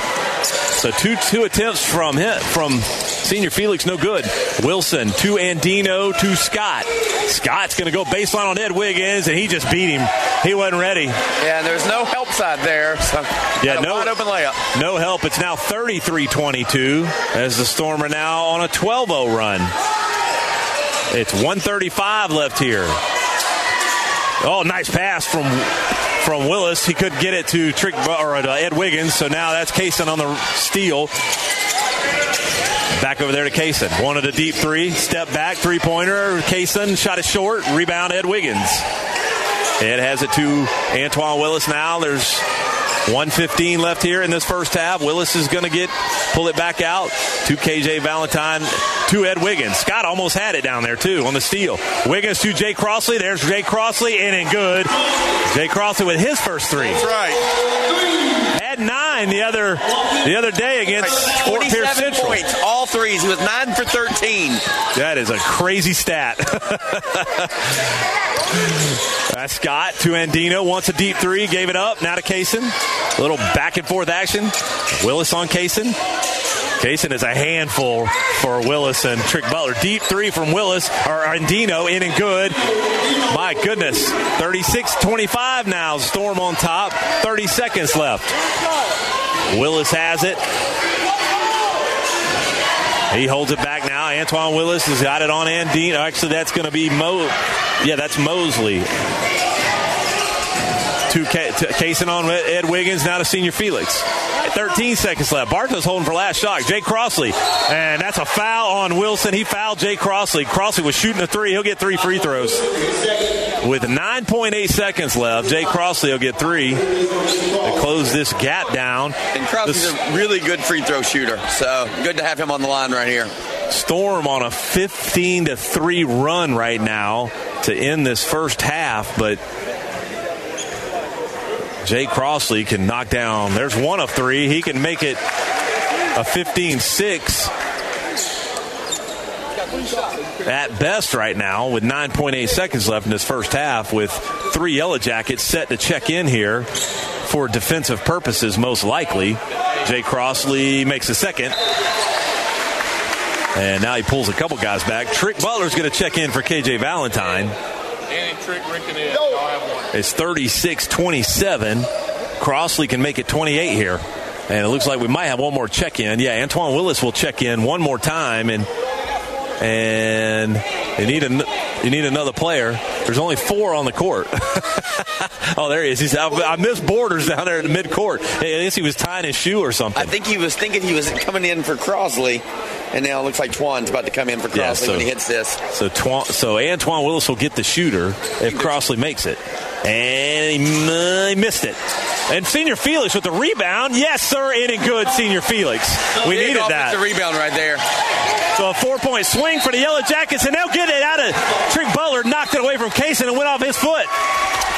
So two two attempts from him, from Senior Felix, no good. Wilson to Andino to Scott. Scott's going to go baseline on Ed Wiggins, and he just beat him. He wasn't ready. Yeah, and there's no help side there. So yeah, no wide open layup. No help. It's now 33-22 as the Storm are now on a 12-0 run. It's 135 left here. Oh, nice pass from from Willis. He couldn't get it to Trick or uh, Ed Wiggins, so now that's Kaysen on the steal. Back over there to Kaysen. Wanted a deep three. Step back, three pointer. Kaysen shot it short. Rebound, Ed Wiggins. Ed has it to Antoine Willis now. There's 115 left here in this first half. Willis is going to get pull it back out to KJ Valentine to Ed Wiggins. Scott almost had it down there too on the steal. Wiggins to Jay Crossley. There's Jay Crossley in and good. Jay Crossley with his first three. That's right. Had nine the other the other day against Fort Pierce Central. Points, all threes. He was nine for 13. That is a crazy stat. That's Scott to Andino. Wants a deep three. Gave it up. Now to Kaysen. A little back and forth action. Willis on Kaysen. Kaysen is a handful for Willis and Trick Butler. Deep three from Willis or Andino in and good. My goodness. 36 25 now. Storm on top. 30 seconds left. Willis has it. He holds it back now. Antoine Willis has got it on Andino. Actually, that's going to be Mo. Yeah, that's Mosley. Two Kaysen on Ed Wiggins, now to Senior Felix. 13 seconds left. Bartow's holding for last shot. Jay Crossley. And that's a foul on Wilson. He fouled Jay Crossley. Crossley was shooting a three. He'll get three free throws. With 9.8 seconds left, Jay Crossley will get three to close this gap down. And Crossley's the, a really good free throw shooter. So good to have him on the line right here. Storm on a 15 to 3 run right now to end this first half, but Jay Crossley can knock down. There's one of three. He can make it a 15 6 at best right now with 9.8 seconds left in this first half with three Yellow Jackets set to check in here for defensive purposes, most likely. Jay Crossley makes a second. And now he pulls a couple guys back. Trick Butler's going to check in for KJ Valentine. Danny Trick, Rick, and Ed. It's 36 27. Crossley can make it 28 here. And it looks like we might have one more check in. Yeah, Antoine Willis will check in one more time. And and you need a you need another player. There's only four on the court. oh, there he is. He's I, I missed Borders down there in the mid court. I guess he was tying his shoe or something. I think he was thinking he was coming in for Crossley, and now it looks like Twan's about to come in for Crossley yeah, so, when he hits this. So Twan, so Antoine Willis will get the shooter if Crossley makes it, and he, he missed it. And Senior Felix with the rebound. Yes, sir, in and good, Senior Felix. We Big needed that. The rebound right there. So a four-point swing for the Yellow Jackets, and they'll get it out of Trick Butler, knocked it away from Kaysen and went off his foot.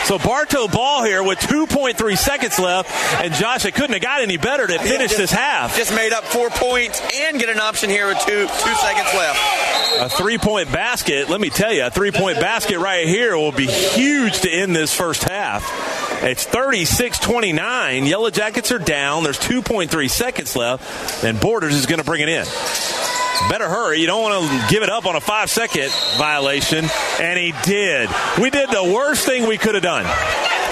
So Bartow ball here with 2.3 seconds left, and Josh, it couldn't have got any better to finish just, this half. Just made up four points and get an option here with two two seconds left. A three-point basket. Let me tell you, a three-point basket right here will be huge to end this first half. It's 36-29. Yellow Jackets are down. There's 2.3 seconds left, and Borders is going to bring it in better hurry. You don't want to give it up on a five second violation. And he did. We did the worst thing we could have done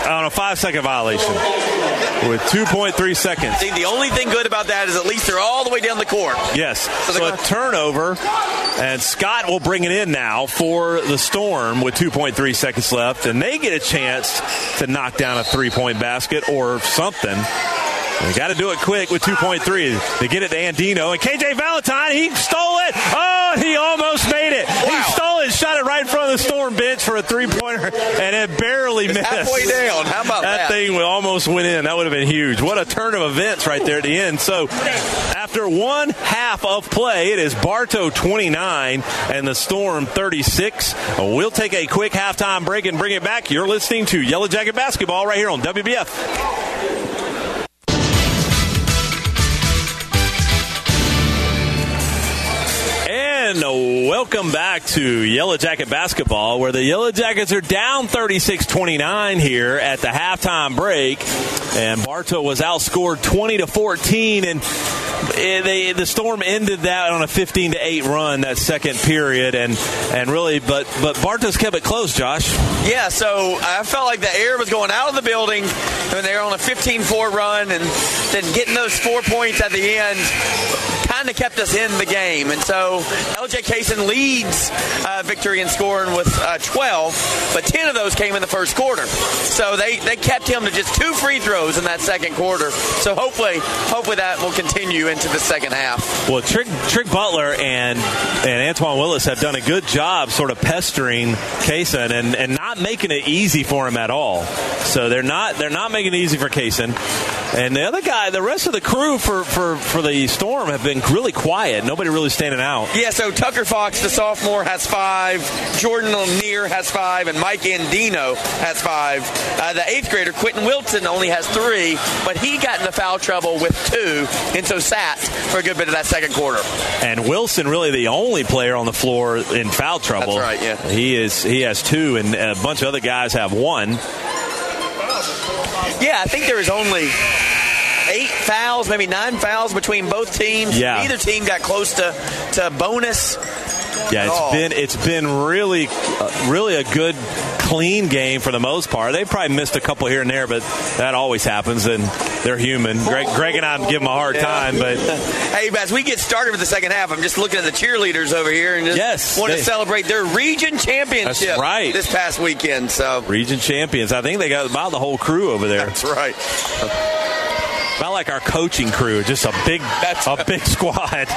on a five second violation with 2.3 seconds. The only thing good about that is at least they're all the way down the court. Yes. So, so a turnover, and Scott will bring it in now for the Storm with 2.3 seconds left, and they get a chance to knock down a three point basket or something. They got to do it quick with 2.3. They get it to Andino. And KJ Valentine, he stole it. Oh, he almost made it. Wow. He stole it, shot it right in front of the Storm bench for a three pointer, and it barely it's missed. Halfway down. How about that? That thing thing almost went in. That would have been huge. What a turn of events right there at the end. So after one half of play, it is Bartow 29 and the Storm 36. We'll take a quick halftime break and bring it back. You're listening to Yellow Jacket Basketball right here on WBF. Welcome back to Yellow Jacket Basketball, where the Yellow Jackets are down 36 29 here at the halftime break. And Bartow was outscored 20 to 14. And eh, they, the Storm ended that on a 15 to 8 run that second period. And, and really, but, but Bartow's kept it close, Josh. Yeah, so I felt like the air was going out of the building when they were on a 15 4 run. And then getting those four points at the end kind of kept us in the game. And so LJ Kaysen leads uh, victory in scoring with uh, 12, but 10 of those came in the first quarter. So they, they kept him to just two free throws in that second quarter. So hopefully, hopefully that will continue into the second half. Well, Trick, Trick Butler and and Antoine Willis have done a good job sort of pestering Kaysen and, and not making it easy for him at all. So they're not they're not making it easy for Kaysen. And the other guy, the rest of the crew for, for, for the Storm have been really quiet. Nobody really standing out. Yeah, so Tucker Fox, the sophomore, has five. Jordan Lanier has five, and Mike Andino has five. Uh, the eighth grader, Quentin Wilson, only has three, but he got into foul trouble with two, and so sat for a good bit of that second quarter. And Wilson, really the only player on the floor in foul trouble. That's right. Yeah, he is. He has two, and a bunch of other guys have one. Yeah, I think there is only eight fouls, maybe nine fouls between both teams. Yeah. Neither team got close to, to bonus. Yeah, it's been it's been really uh, really a good clean game for the most part. They probably missed a couple here and there, but that always happens, and they're human. Greg, Greg and I give them a hard Yeah. time, but hey, as we get started with the second half, I'm just looking at the cheerleaders over here and just Yes, want to celebrate their region championship. That's right. This past weekend, so region champions. I think they got about the whole crew over there. That's right. About like our coaching crew, just a big, a big squad.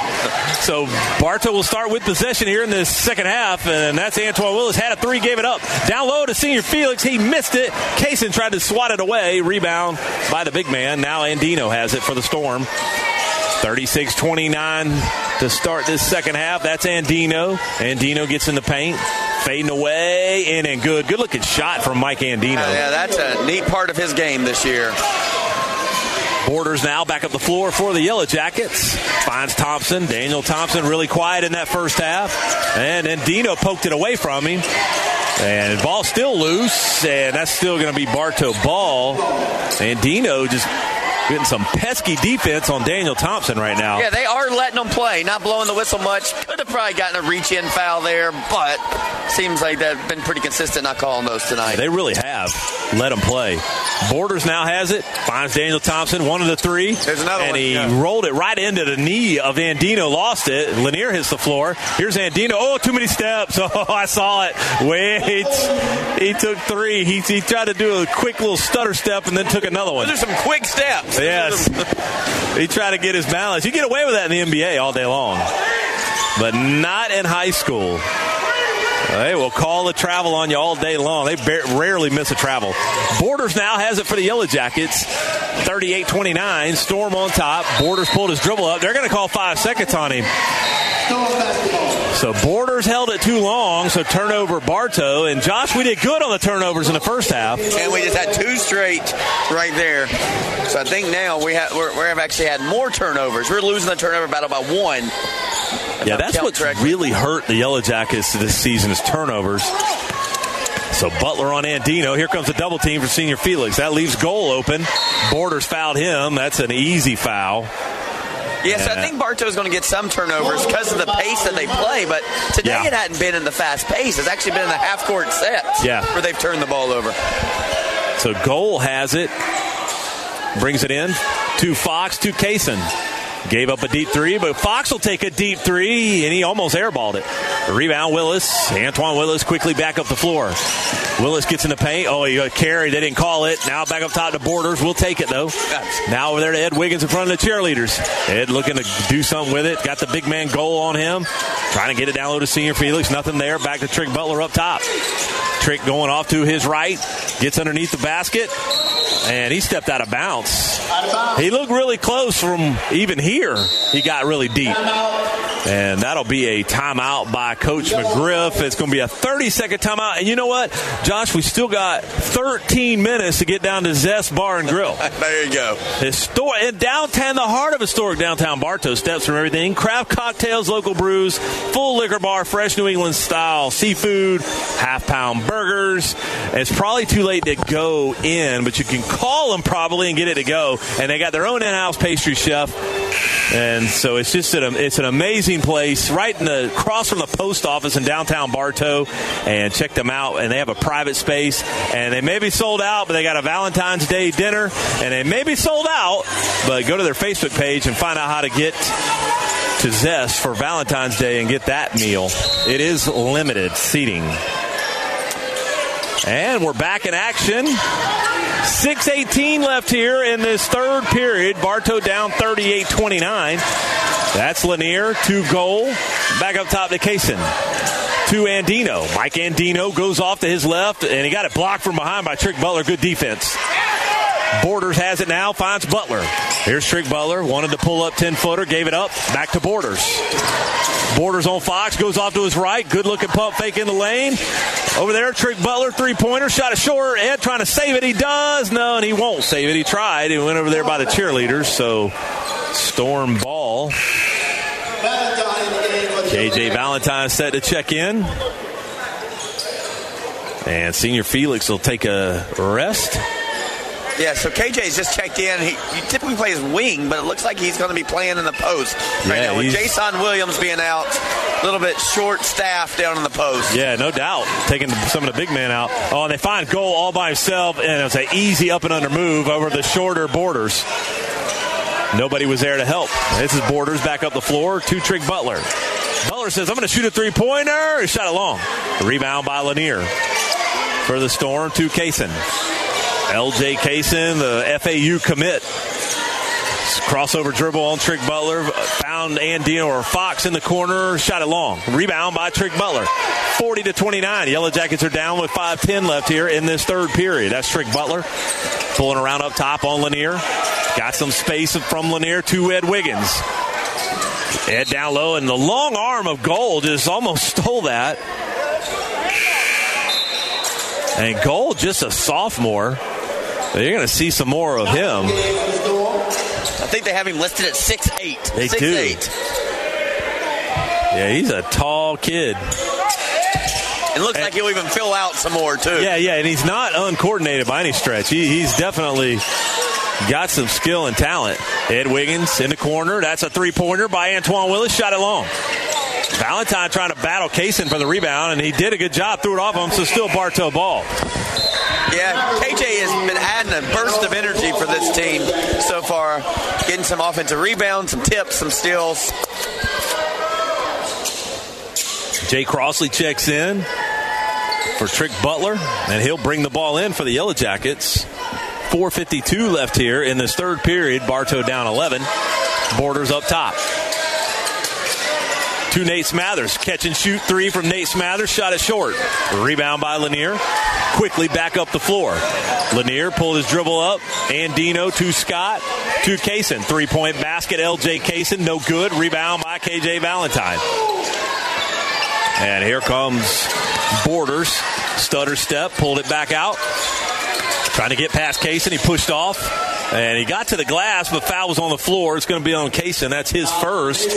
So Bartow will start with possession here in the second half, and that's Antoine Willis had a three, gave it up down low to Senior Felix. He missed it. Kaysen tried to swat it away. Rebound by the big man. Now Andino has it for the Storm. 36-29 to start this second half. That's Andino. Andino gets in the paint, fading away, in and good. Good looking shot from Mike Andino. yeah, that's a neat part of his game this year. Borders now back up the floor for the Yellow Jackets. Finds Thompson. Daniel Thompson really quiet in that first half. And then Andino poked it away from him. And ball still loose. And that's still going to be Bartow ball. Andino just getting some pesky defense on Daniel Thompson right now. Yeah, they are letting them play, not blowing the whistle much. Could have probably gotten a reach in foul there, but seems like they've been pretty consistent not calling those tonight. They really have let him play. Borders now has it. Finds Daniel Thompson, one of the three. There's another and one, he yeah. rolled it right into the knee of Andino, lost it. Lanier hits the floor. Here's Andino. Oh, too many steps. Oh, I saw it. Wait. He took three. He, he tried to do a quick little stutter step and then took another one. Those are some quick steps. Yes. he tried to get his balance. You get away with that in the NBA all day long, but not in high school. They will call the travel on you all day long. They rarely miss a travel. Borders now has it for the Yellow Jackets. 38-29. Storm on top. Borders pulled his dribble up. They're going to call five seconds on him. So Borders held it too long, so turnover Bartow. And Josh, we did good on the turnovers in the first half. And we just had two straight right there. So I think now we have we're, we've actually had more turnovers. We're losing the turnover battle by one. Yeah, that's what's really hurt the Yellow Jackets this season is turnovers. So Butler on Andino. Here comes a double team for Senior Felix. That leaves Gold open. Borders fouled him. That's an easy foul. Yes, Yeah. I think Bartow's going to get some turnovers because of the pace that they play. But today Yeah. it hadn't been in the fast pace. It's actually been in the half court sets Yeah. where they've turned the ball over. So Gold has it. Brings it in to Fox to Kaysen. Gave up a deep three, but Fox will take a deep three, and he almost airballed it. Rebound Willis. Antoine Willis quickly back up the floor. Willis gets in the paint. Oh, he got carried. They didn't call it. Now back up top to Borders. We'll take it, though. Now over there to Ed Wiggins in front of the cheerleaders. Ed looking to do something with it. Got the big man Gold on him. Trying to get it down low to Senior Felix. Nothing there. Back to Trick Butler up top. Trick going off to his right. Gets underneath the basket. and he stepped out of bounds. He looked really close from even here. He got really deep. And that'll be a timeout by Coach McGriff. It's going to be a 30 second timeout. And you know what, Josh, we still got 13 minutes to get down to Zest Bar and Grill. there you go. Historic in downtown, the heart of historic downtown Bartow. Steps from everything: craft cocktails, local brews, full liquor bar, fresh New England style seafood, half pound burgers. It's probably too late to go in, but you can call them probably and get it to go. And they got their own in-house pastry chef, and so it's just an it's an amazing place right in the across from the post office in downtown Bartow. And check them out. And they have a private space, and they may be sold out, but they got a Valentine's Day dinner, and they may be sold out. But go to their Facebook page and find out how to get to Zest for Valentine's Day and get that meal. It is limited seating. And we're back in action. 6.18 left here in this third period. Bartow down 38 29. That's Lanier, two Gold. Back up top to Kaysen. To Andino. Mike Andino goes off to his left, and he got it blocked from behind by Trick Butler. Good defense. Borders has it now, finds Butler. Here's Trick Butler, wanted to pull up 10 footer, gave it up, back to Borders. Borders on Fox, goes off to his right, good looking pump fake in the lane. Over there, Trick Butler, three pointer, shot a short, Ed trying to save it. He does, no, and he won't save it. He tried, he went over there by the cheerleaders, so Storm ball. KJ Valentine set to check in. And Senior Felix will take a rest. Yeah, so KJ's just checked in. He, he typically plays wing, but it looks like he's going to be playing in the post right Yeah, now. With Jason Williams being out, a little bit short staff down in the post. Yeah, no doubt. Taking some of the big men out. Oh, and they find Gold all by himself, and it's an easy up and under move over the shorter borders. Nobody was there to help. This is Borders back up the floor Two Trick Butler. Butler says, I'm going to shoot a three pointer. He shot it long. Rebound by Lanier. For the Storm to Kaysen. LJ Kaysen, the FAU commit. Crossover dribble on Trick Butler. Found Andino or Fox in the corner. Shot it long. Rebound by Trick Butler. 40 to 29. Yellow Jackets are down with 5-10 left here in this third period. That's Trick Butler. Pulling around up top on Lanier. Got some space from Lanier to Ed Wiggins. Ed down low, and the long arm of Gold just almost stole that. And Gold, just a sophomore. You're going to see some more of him. I think they have him listed at 6'8". They Six do. eight. Yeah, he's a tall kid. It looks like he'll even fill out some more, too. Yeah, yeah, and he's not uncoordinated by any stretch. He, he's definitely got some skill and talent. Ed Wiggins in the corner. That's a three pointer by Antoine Willis. Shot it long. Valentine trying to battle Kaysen for the rebound, and he did a good job. Threw it off him, so still Bartow ball. Yeah, KJ has been adding a burst of energy for this team so far, getting some offensive rebounds, some tips, some steals. Jay Crossley checks in for Trick Butler, and he'll bring the ball in for the Yellow Jackets. 4.52 left here in this third period. Bartow down 11. Borders up top. To Nate Smathers. Catch and shoot three from Nate Smathers. Shot it short. Rebound by Lanier. Quickly back up the floor. Lanier pulled his dribble up. Andino to Scott. To Kaysen. Three point basket. LJ Kaysen. No good. Rebound by KJ Valentine. And here comes Borders. Stutter step. Pulled it back out. Trying to get past Kaysen. He pushed off. And he got to the glass, but foul was on the floor. It's going to be on Kaysen. That's his first.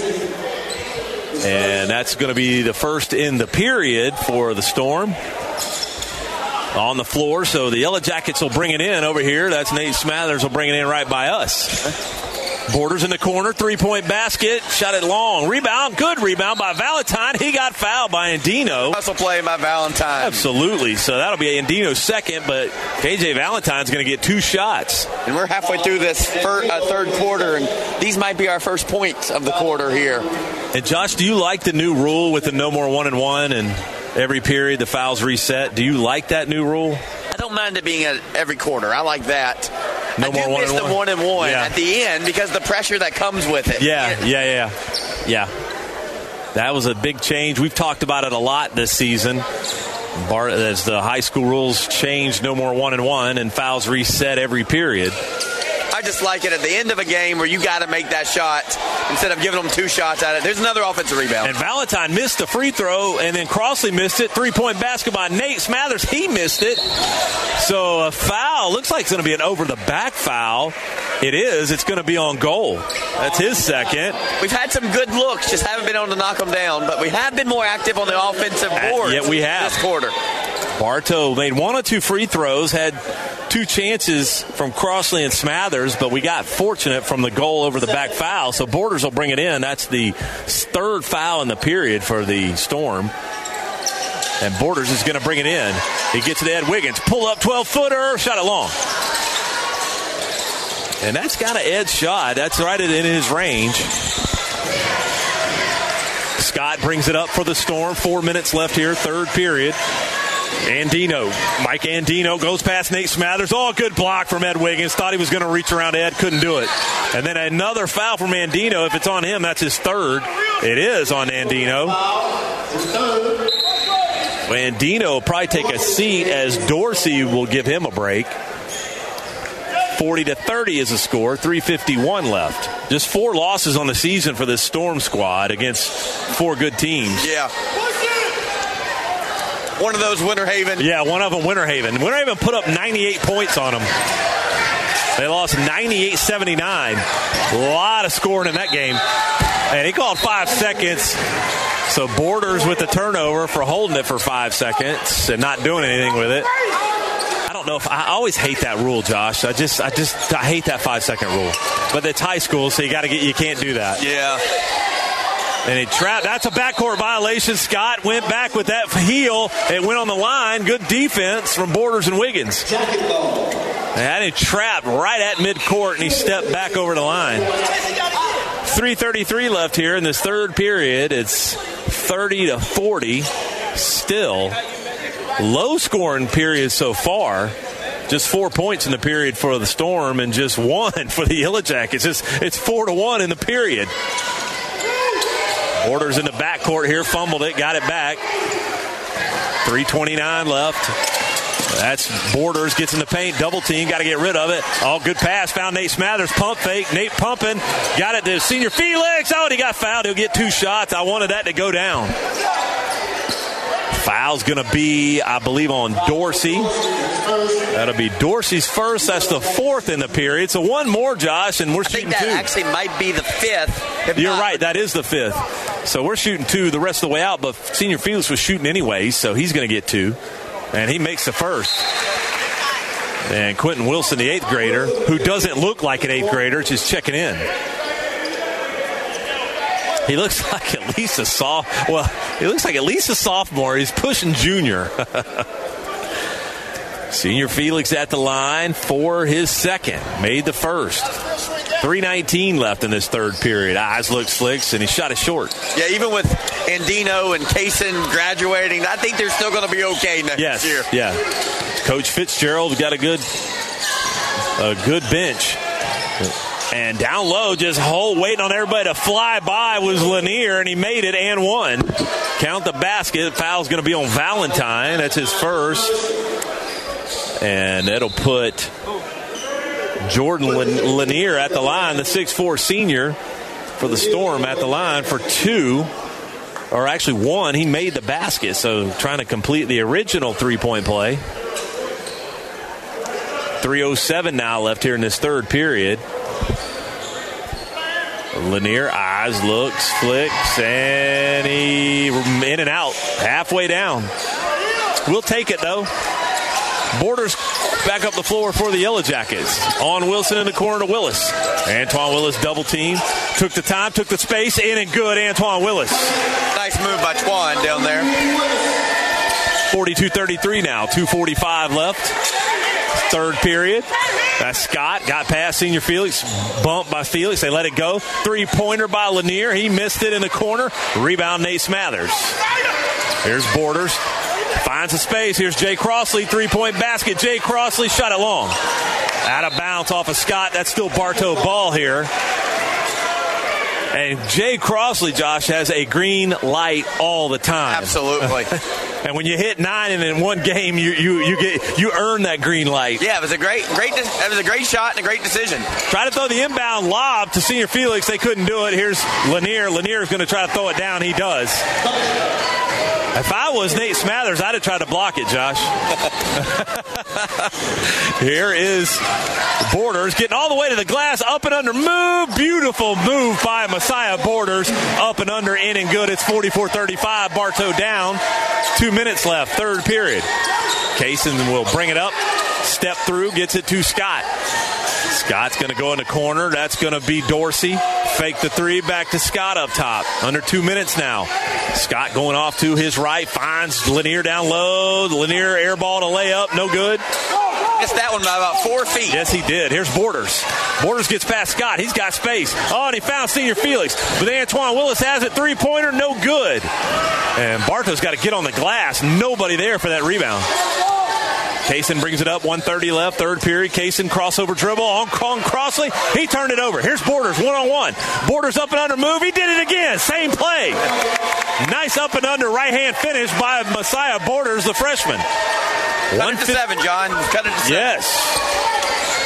And that's going to be the first in the period for the Storm. On the floor, so the Yellow Jackets will bring it in over here. That's Nate Smathers will bring it in right by us. Borders in the corner, three point basket, shot it long. Rebound, good rebound by Valentine. He got fouled by Andino. Hustle play by Valentine. Absolutely. So that'll be Andino's second, but KJ Valentine's going to get two shots. And we're halfway through this fir- uh, third quarter, and these might be our first points of the quarter here. And Josh, do you like the new rule with the no more one and one and every period the fouls reset? Do you like that new rule? Don't mind it being at every quarter. I like that. No I more do one miss and the one? one and one Yeah. at the end because the pressure that comes with it. Yeah, yeah, yeah, yeah. That was a big change. We've talked about it a lot this season. Bar, as the high school rules change, no more one and one, and fouls reset every period. I just like it at the end of a game where you got to make that shot instead of giving them two shots at it. There's another offensive rebound. And Valentine missed the free throw, and then Crossley missed it. Three point basket by Nate Smathers. He missed it. So a foul looks like it's going to be an over the back foul. It is. It's going to be on Gold. That's his second. We've had some good looks, just haven't been able to knock them down. But we have been more active on the offensive board. Yeah, we have this quarter. Bartow made one or two free throws, had two chances from Crossley and Smathers, but we got fortunate from the goal over the back foul. So Borders will bring it in. That's the third foul in the period for the Storm. And Borders is going to bring it in. He gets to Ed Wiggins. Pull up 12 footer. Shot it long. And that's got an edge shot. That's right in his range. Scott brings it up for the Storm. Four minutes left here, third period. Andino. Mike Andino goes past Nate Smathers. Oh, good block from Ed Wiggins. Thought he was going to reach around Ed, couldn't do it. And then another foul from Andino. If it's on him, that's his third. It is on Andino. Andino will probably take a seat as Dorsey will give him a break. 40 to 30 is the score. 351 left. Just four losses on the season for this Storm squad against four good teams. Yeah. One of those Winter Haven. Yeah, one of them Winter Haven. Winter Haven put up 98 points on them. They lost 98 79. A lot of scoring in that game. And he called five seconds. So Borders with the turnover for holding it for five seconds and not doing anything with it. I don't know if I always hate that rule, Josh. I just, I just, I hate that five second rule. But it's high school, so you got to get, you can't do that. Yeah. And he trapped. That's a backcourt violation. Scott went back with that heel. It went on the line. Good defense from Borders and Wiggins. And he trapped right at midcourt, and he stepped back over the line. 3:33 left here in this third period. It's 30 to 40. Still low scoring period so far. Just four points in the period for the Storm, and just one for the Yellow Jackets. It's, it's four to one in the period. Borders in the backcourt here, fumbled it, got it back. 329 left. That's Borders gets in the paint, double team, got to get rid of it. All good pass, found Nate Smathers, pump fake. Nate pumping, got it to senior Felix. Oh, he got fouled. He'll get two shots. I wanted that to go down. Foul's going to be, I believe, on Dorsey. That'll be Dorsey's first. That's the fourth in the period. So one more, Josh, and we're I shooting think that two. actually might be the fifth. You're not- right. That is the fifth. So we're shooting two the rest of the way out, but Senior Felix was shooting anyways, so he's going to get two. And he makes the first. And Quentin Wilson, the eighth grader, who doesn't look like an eighth grader, just checking in. He looks like at least a soft. Well, he looks like at least a sophomore. He's pushing junior. Senior Felix at the line for his second. Made the first. 319 left in this third period. Eyes look slicks, and he shot it short. Yeah, even with Andino and Kaysen graduating, I think they're still going to be okay next Yes, year. yeah. Coach Fitzgerald's got a good, a good bench. And down low, just hold, waiting on everybody to fly by was Lanier, and he made it and one. Count the basket. Foul's going to be on Valentine. That's his first. And that'll put Jordan Lan- Lanier at the line, the 6'4 senior for the Storm at the line for two, or actually one. He made the basket, so trying to complete the original three point play. 307 now left here in this third period. Lanier eyes, looks, flicks, and he in and out, halfway down. We'll take it though. Borders back up the floor for the Yellow Jackets. On Wilson in the corner to Willis. Antoine Willis double team. Took the time, took the space, in and good. Antoine Willis. Nice move by Twan down there. 42 33 now. 245 left. Third period. That's Scott. Got past Senior Felix. Bumped by Felix. They let it go. Three pointer by Lanier. He missed it in the corner. Rebound Nate Smathers. Here's Borders. Finds a space. Here's Jay Crossley. Three point basket. Jay Crossley shot it long. Out of bounds off of Scott. That's still Bartow ball here. And Jay Crossley, Josh, has a green light all the time. Absolutely. And when you hit nine and in one game, you, you, you get you earn that green light. Yeah, it was a great, great, it was a great shot and a great decision. Try to throw the inbound lob to Senior Felix. They couldn't do it. Here's Lanier. Lanier is going to try to throw it down. He does. If I was Nate Smathers, I'd have tried to block it, Josh. Here is Borders getting all the way to the glass, up and under. Move, beautiful move by Messiah Borders, up and under, in and good. It's 44-35. Bartow down. Two minutes left, third period. Kaysen will bring it up, step through, gets it to Scott. Scott's going to go in the corner. That's going to be Dorsey. Fake the three, back to Scott up top. Under two minutes now. Scott going off to his right, finds Lanier down low. Lanier airball to layup, no good. Missed that one by about four feet. Yes, he did. Here's Borders. Borders gets past Scott. He's got space. Oh, and he found Senior Felix. But Antoine Willis has it. Three pointer, no good. And Bartow's got to get on the glass. Nobody there for that rebound. Kaysen brings it up, 130 left, third period. Kaysen crossover dribble on, Kong Crossley. He turned it over. Here's Borders, one on one. Borders up and under move. He did it again. Same play. Nice up and under right hand finish by Messiah Borders, the freshman. Cut it to seven, John. Cut it to seven. Yes.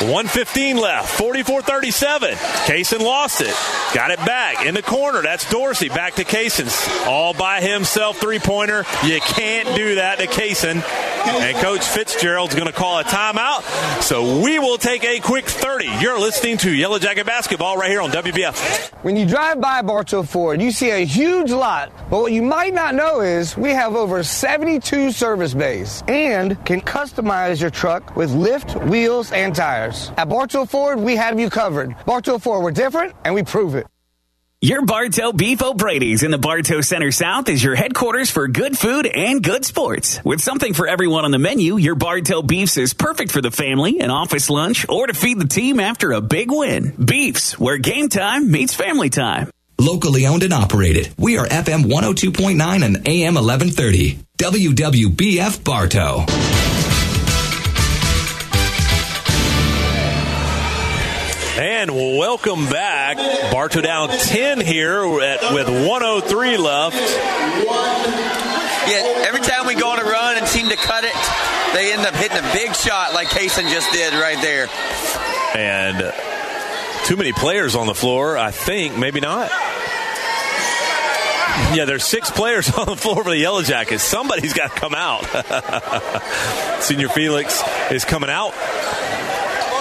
115 left. 44 37. Kaysen lost it. Got it back in the corner. That's Dorsey. Back to Kaysen. All by himself, three pointer. You can't do that to Kaysen. And Coach Fitzgerald's going to call a timeout. So we will take a quick 30. You're listening to Yellow Jacket Basketball right here on WBF. When you drive by Bartow Ford, you see a huge lot, but what you might not know is we have over 72 service bays and can customize your truck with lift, wheels, and tires. At Bartow Ford, we have you covered. Bartow Ford, we're different, and we prove it. Your Bartow Beef O'Brady's in the Bartow Center South is your headquarters for good food and good sports. With something for everyone on the menu, your Bartow Beefs is perfect for the family, an office lunch, or to feed the team after a big win. Beefs, where game time meets family time. Locally owned and operated. We are FM 102.9 and AM 1130. WWBF Bartow. And welcome back. Bartow down 10 here at, with 103 left. Yeah, every time we go on a run and seem to cut it, they end up hitting a big shot like Kaysen just did right there. And too many players on the floor, I think. Maybe not. Yeah, there's six players on the floor for the Yellow Jackets. Somebody's got to come out. Senior Felix is coming out.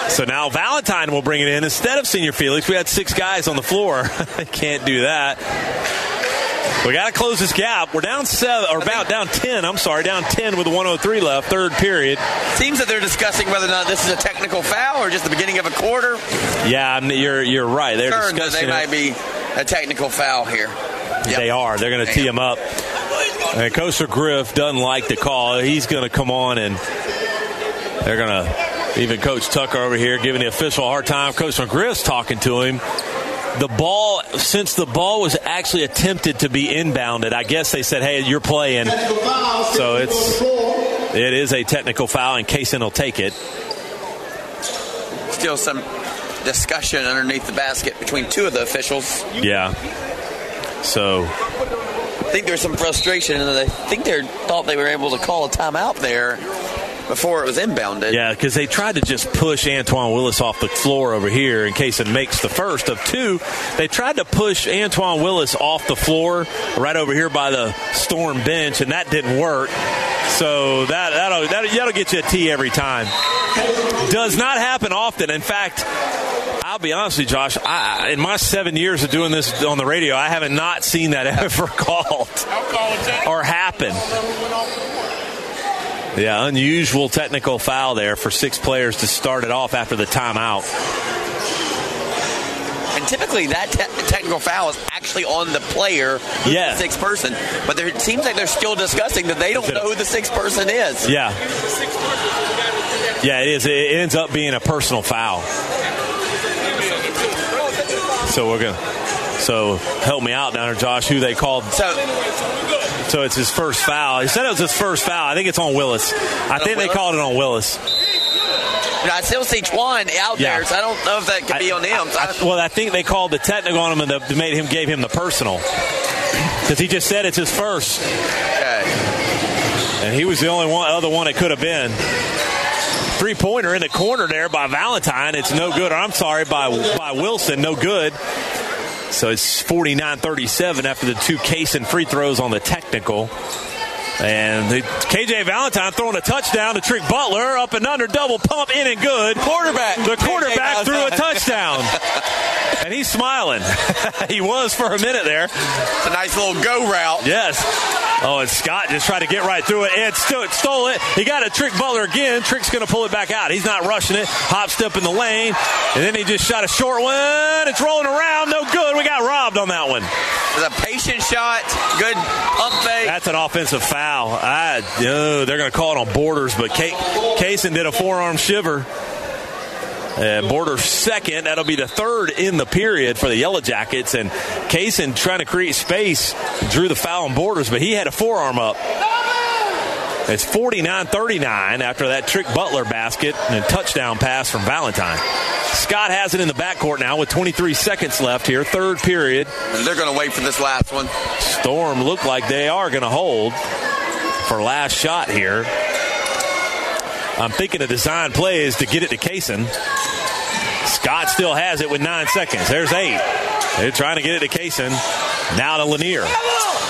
So now Valentine will bring it in instead of Senior Felix. We had six guys on the floor. Can't do that. We got to close this gap. We're down seven, or about down ten. I'm sorry, down ten with 103 left, third period. Seems that they're discussing whether or not this is a technical foul or just the beginning of a quarter. Yeah, you're you're right. They're Concerned that discussing they it. might be a technical foul here. They are. They're going to tee him up. And Coach McGriff doesn't like the call. He's going to come on and they're going to. Even Coach Tucker over here giving the official a hard time. Coach McGriff's talking to him. The ball, since the ball was actually attempted to be inbounded, I guess they said, "Hey, you're playing." So it's it is a technical foul, and Kaysen will take it. Still some discussion underneath the basket between two of the officials. Yeah. So I think there's some frustration, and I think they thought they were able to call a timeout there before it was inbounded. Yeah, because they tried to just push Antoine Willis off the floor over here in case it makes the first of two. They tried to push Antoine Willis off the floor right over here by the Storm bench, and that didn't work. So that that'll that'll, that'll get you a T every time. Does not happen often. In fact, I'll be honest with you, Josh. I, in my seven years of doing this on the radio, I haven't not seen that ever called or happen. Yeah, unusual technical foul there for six players to start it off after the timeout. And typically, that te- technical foul is actually on the player, who's Yeah. the sixth person. But there, it seems like they're still discussing that they don't know who the sixth person is. Yeah. Yeah, it is. It ends up being a personal foul. So we're gonna. So help me out down there, Josh. Who they called? So, so it's his first foul. He said it was his first foul. I think it's on Willis. I think they called it on Willis. Know, I still see Twan out Yeah. there, so I don't know if that could be on him. So I- I- well, I think they called the technical on him and the, made him gave him the personal because he just said it's his first. okay. And he was the only one, other one it could have been. Three pointer in the corner there by Valentine. It's no good. Or I'm sorry, by, by Wilson. No good. So it's 49 37 after the two Kaysen free throws on the technical. And the, KJ Valentine throwing a touchdown to Trick Butler up and under double pump in and good. Quarterback. The quarterback threw a touchdown. and he's smiling. he was for a minute there. It's a nice little go route. Yes. Oh, and Scott just tried to get right through it and st- stole it. He got a Trick Butler again. Trick's going to pull it back out. He's not rushing it. Hop step in the lane. And then he just shot a short one. It's rolling around. No good. We got robbed on that one. It's a patient shot. Good up fake. That's an offensive foul. I, oh, they're going to call it on Borders, but K- Kaysen did a forearm shiver. And Border second. That'll be the third in the period for the Yellow Jackets. And Kaysen trying to create space, drew the foul on Borders, but he had a forearm up. It's 49 39 after that Trick Butler basket and a touchdown pass from Valentine. Scott has it in the backcourt now with 23 seconds left here, third period. And they're going to wait for this last one. Storm look like they are going to hold for last shot here. I'm thinking a design play is to get it to Kaysen. Scott still has it with nine seconds. There's eight. They're trying to get it to Kaysen. Now to Lanier.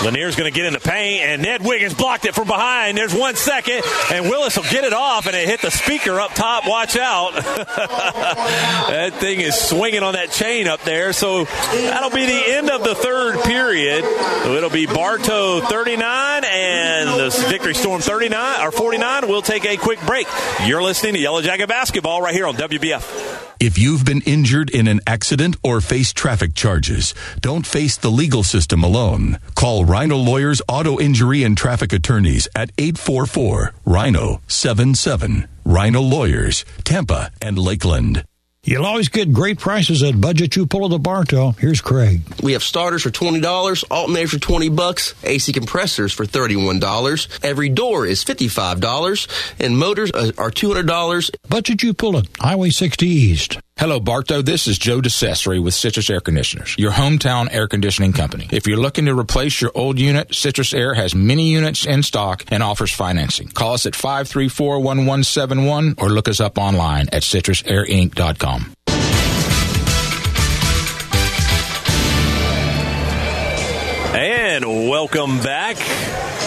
Lanier's going to get in the paint, and Ed Wiggins blocked it from behind. There's one second, and Willis will get it off, and it hit the speaker up top. Watch out. that thing is swinging on that chain up there. So that'll be the end of the third period. It'll be Bartow 39 and the Victory Storm 39 or 49. We'll take a quick break. You're listening to Yellow Jacket Basketball right here on WBF. If you've been injured in an accident or face traffic charges, don't face the legal system alone. Call Rhino Lawyers Auto Injury and Traffic Attorneys at 844 Rhino 77. Rhino Lawyers, Tampa and Lakeland. You'll always get great prices at Budget You Pull of the Bartow. Here's Craig. We have starters for $20, alternators for 20 bucks, AC compressors for $31. Every door is $55 and motors are $200. Budget You Pull it, Highway 60 East. Hello, Bartow. This is Joe DeCesare with Citrus Air Conditioners, your hometown air conditioning company. If you're looking to replace your old unit, Citrus Air has many units in stock and offers financing. Call us at 534-1171 or look us up online at citrusairinc.com. And welcome back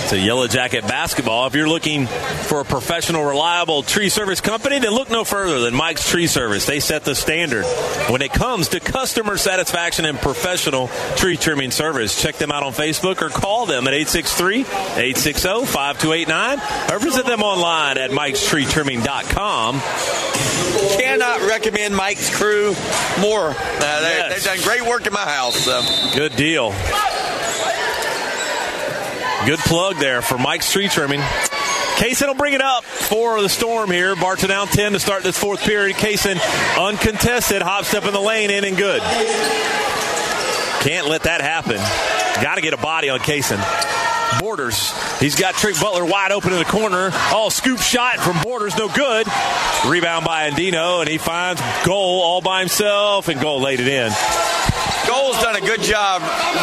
to Yellow Jacket Basketball. If you're looking for a professional, reliable tree service company, then look no further than Mike's Tree Service. They set the standard when it comes to customer satisfaction and professional tree trimming service. Check them out on Facebook or call them at 863-860-5289 or visit them online at mikestreetrimming.com. Cannot recommend Mike's crew more. Uh, they, Yes. They've done great work in my house. So. Good deal. Good plug there for Mike's tree trimming. Kaysen will bring it up for the storm here. Bartow down 10 to start this fourth period. Kaysen uncontested, hop step in the lane, in and good. Can't let that happen. Got to get a body on Kaysen. Borders. He's got Trick Butler wide open in the corner. All scoop shot from Borders, no good. Rebound by Andino, and he finds Gold all by himself, and Gold laid it in. Gold's done a good job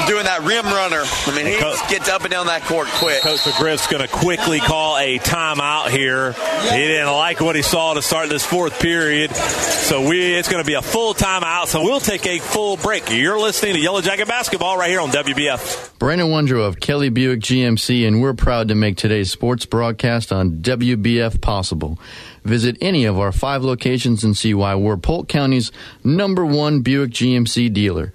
doing that rim runner. I mean, he Co- gets up and down that court quick. Coach McGriff's going to quickly call a timeout here. He didn't like what he saw to start this fourth period, so we it's going to be a full timeout. So we'll take a full break. You're listening to Yellow Jacket Basketball right here on WBF. Brandon Wondrow of Kelly Buick GMC, and we're proud to make today's sports broadcast on WBF possible. Visit any of our five locations and see why we're Polk County's number one Buick GMC dealer.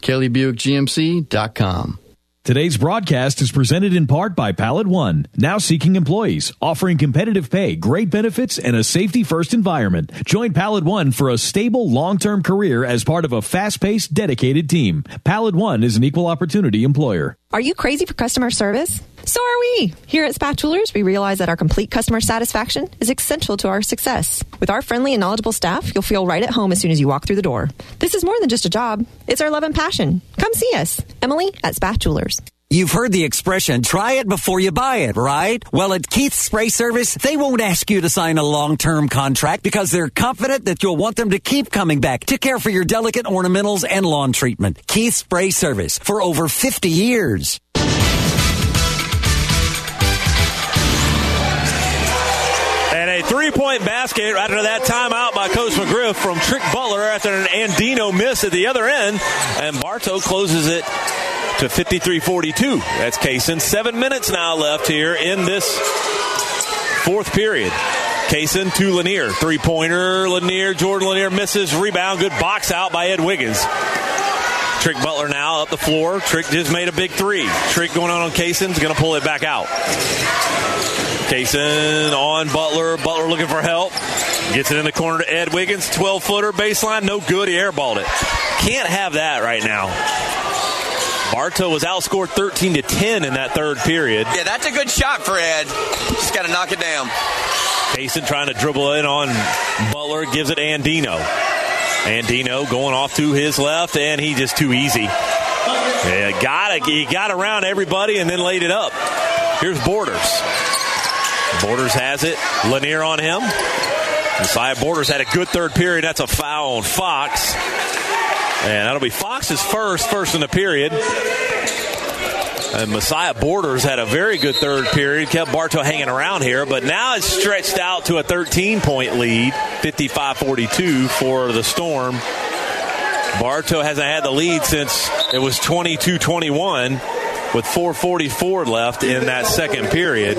KellyBuickGMC.com. Today's broadcast is presented in part by Pallet One, now seeking employees, offering competitive pay, great benefits, and a safety first environment. Join Pallet One for a stable, long term career as part of a fast paced, dedicated team. Pallet One is an equal opportunity employer. Are you crazy for customer service? So are we. Here at Spath Jewelers, we realize that our complete customer satisfaction is essential to our success. With our friendly and knowledgeable staff, you'll feel right at home as soon as you walk through the door. This is more than just a job, it's our love and passion. Come see us. Emily at Spath Jewelers. You've heard the expression, try it before you buy it, right? Well, at Keith's Spray Service, they won't ask you to sign a long-term contract because they're confident that you'll want them to keep coming back to care for your delicate ornamentals and lawn treatment. Keith's Spray Service for over 50 years. And a three point basket right after that timeout by Coach McGriff from Trick Butler after an Andino miss at the other end. And Bartow closes it to 53 42. That's Kaysen. Seven minutes now left here in this fourth period. Kaysen to Lanier. Three pointer. Lanier. Jordan Lanier misses. Rebound. Good box out by Ed Wiggins. Trick Butler now up the floor. Trick just made a big three. Trick going on on Kaysen's going to pull it back out. Kaysen on Butler. Butler looking for help. Gets it in the corner to Ed Wiggins. 12 footer baseline. No good. He airballed it. Can't have that right now. Bartow was outscored 13 to 10 in that third period. Yeah, that's a good shot for Ed. Just got to knock it down. Kaysen trying to dribble in on Butler. Gives it Andino. Andino going off to his left, and he just too easy. Yeah, got it. He got around everybody and then laid it up. Here's Borders. Borders has it. Lanier on him. Messiah Borders had a good third period. That's a foul on Fox. And that'll be Fox's first, first in the period. And Messiah Borders had a very good third period, kept Bartow hanging around here, but now it's stretched out to a 13 point lead, 55 42 for the Storm. Bartow hasn't had the lead since it was 22 21 with 4.44 left in that second period.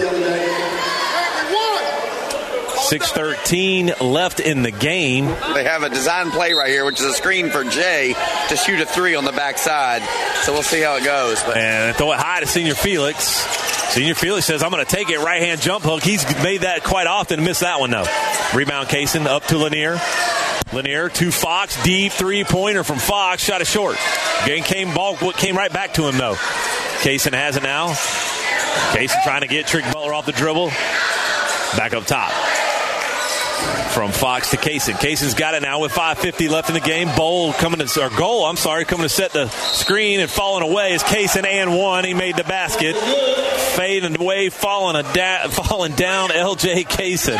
6.13 left in the game. They have a design play right here, which is a screen for Jay to shoot a three on the backside. So we'll see how it goes. But. And throw it high to Senior Felix. Senior Felix says, I'm going to take it right hand jump hook. He's made that quite often. Missed that one, though. Rebound Kaysen up to Lanier. Lanier to Fox. Deep three pointer from Fox. Shot it short. Game came ball came right back to him, though. Kaysen has it now. Kaysen trying to get Trick Butler off the dribble. Back up top from Fox to Kaysen. Kaysen's got it now with 5.50 left in the game. Bowl coming to, or Gold, I'm sorry, coming to set the screen and falling away is Kaysen and one. He made the basket. Fading away, falling, a da- falling down LJ Kaysen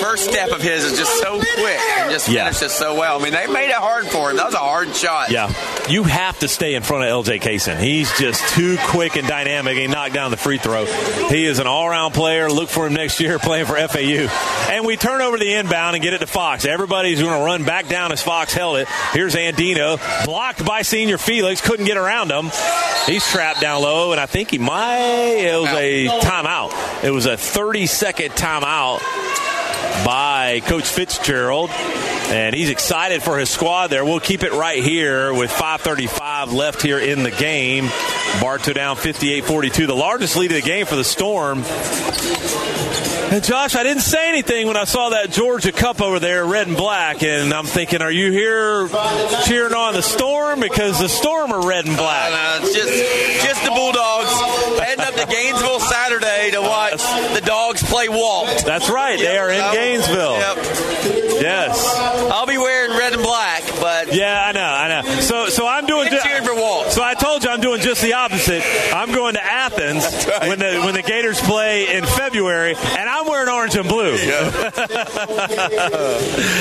first step of his is just so quick and just yeah. finishes so well. I mean, they made it hard for him. That was a hard shot. Yeah. You have to stay in front of LJ Kaysen. He's just too quick and dynamic. He knocked down the free throw. He is an all around player. Look for him next year playing for FAU. And we turn over the inbound and get it to Fox. Everybody's going to run back down as Fox held it. Here's Andino. Blocked by senior Felix. Couldn't get around him. He's trapped down low, and I think he might. It was a timeout. It was a 30 second timeout by Coach Fitzgerald. And he's excited for his squad there. We'll keep it right here with 5.35 left here in the game. Bartow down 58 42, the largest lead of the game for the Storm. And Josh, I didn't say anything when I saw that Georgia Cup over there, red and black, and I'm thinking, are you here cheering on the Storm because the Storm are red and black? Uh, it's just, just the Bulldogs heading up to Gainesville Saturday to watch the Dogs play Walt. That's right, they are in Gainesville. Yep. Yes, I'll be wearing red and black, but yeah, I know, I know. So, so I'm doing just cheering for Walt. So I told you I'm doing just the opposite. I'm going to Athens right. when the when the Gators play in February, and I'm wearing orange and blue. Yeah.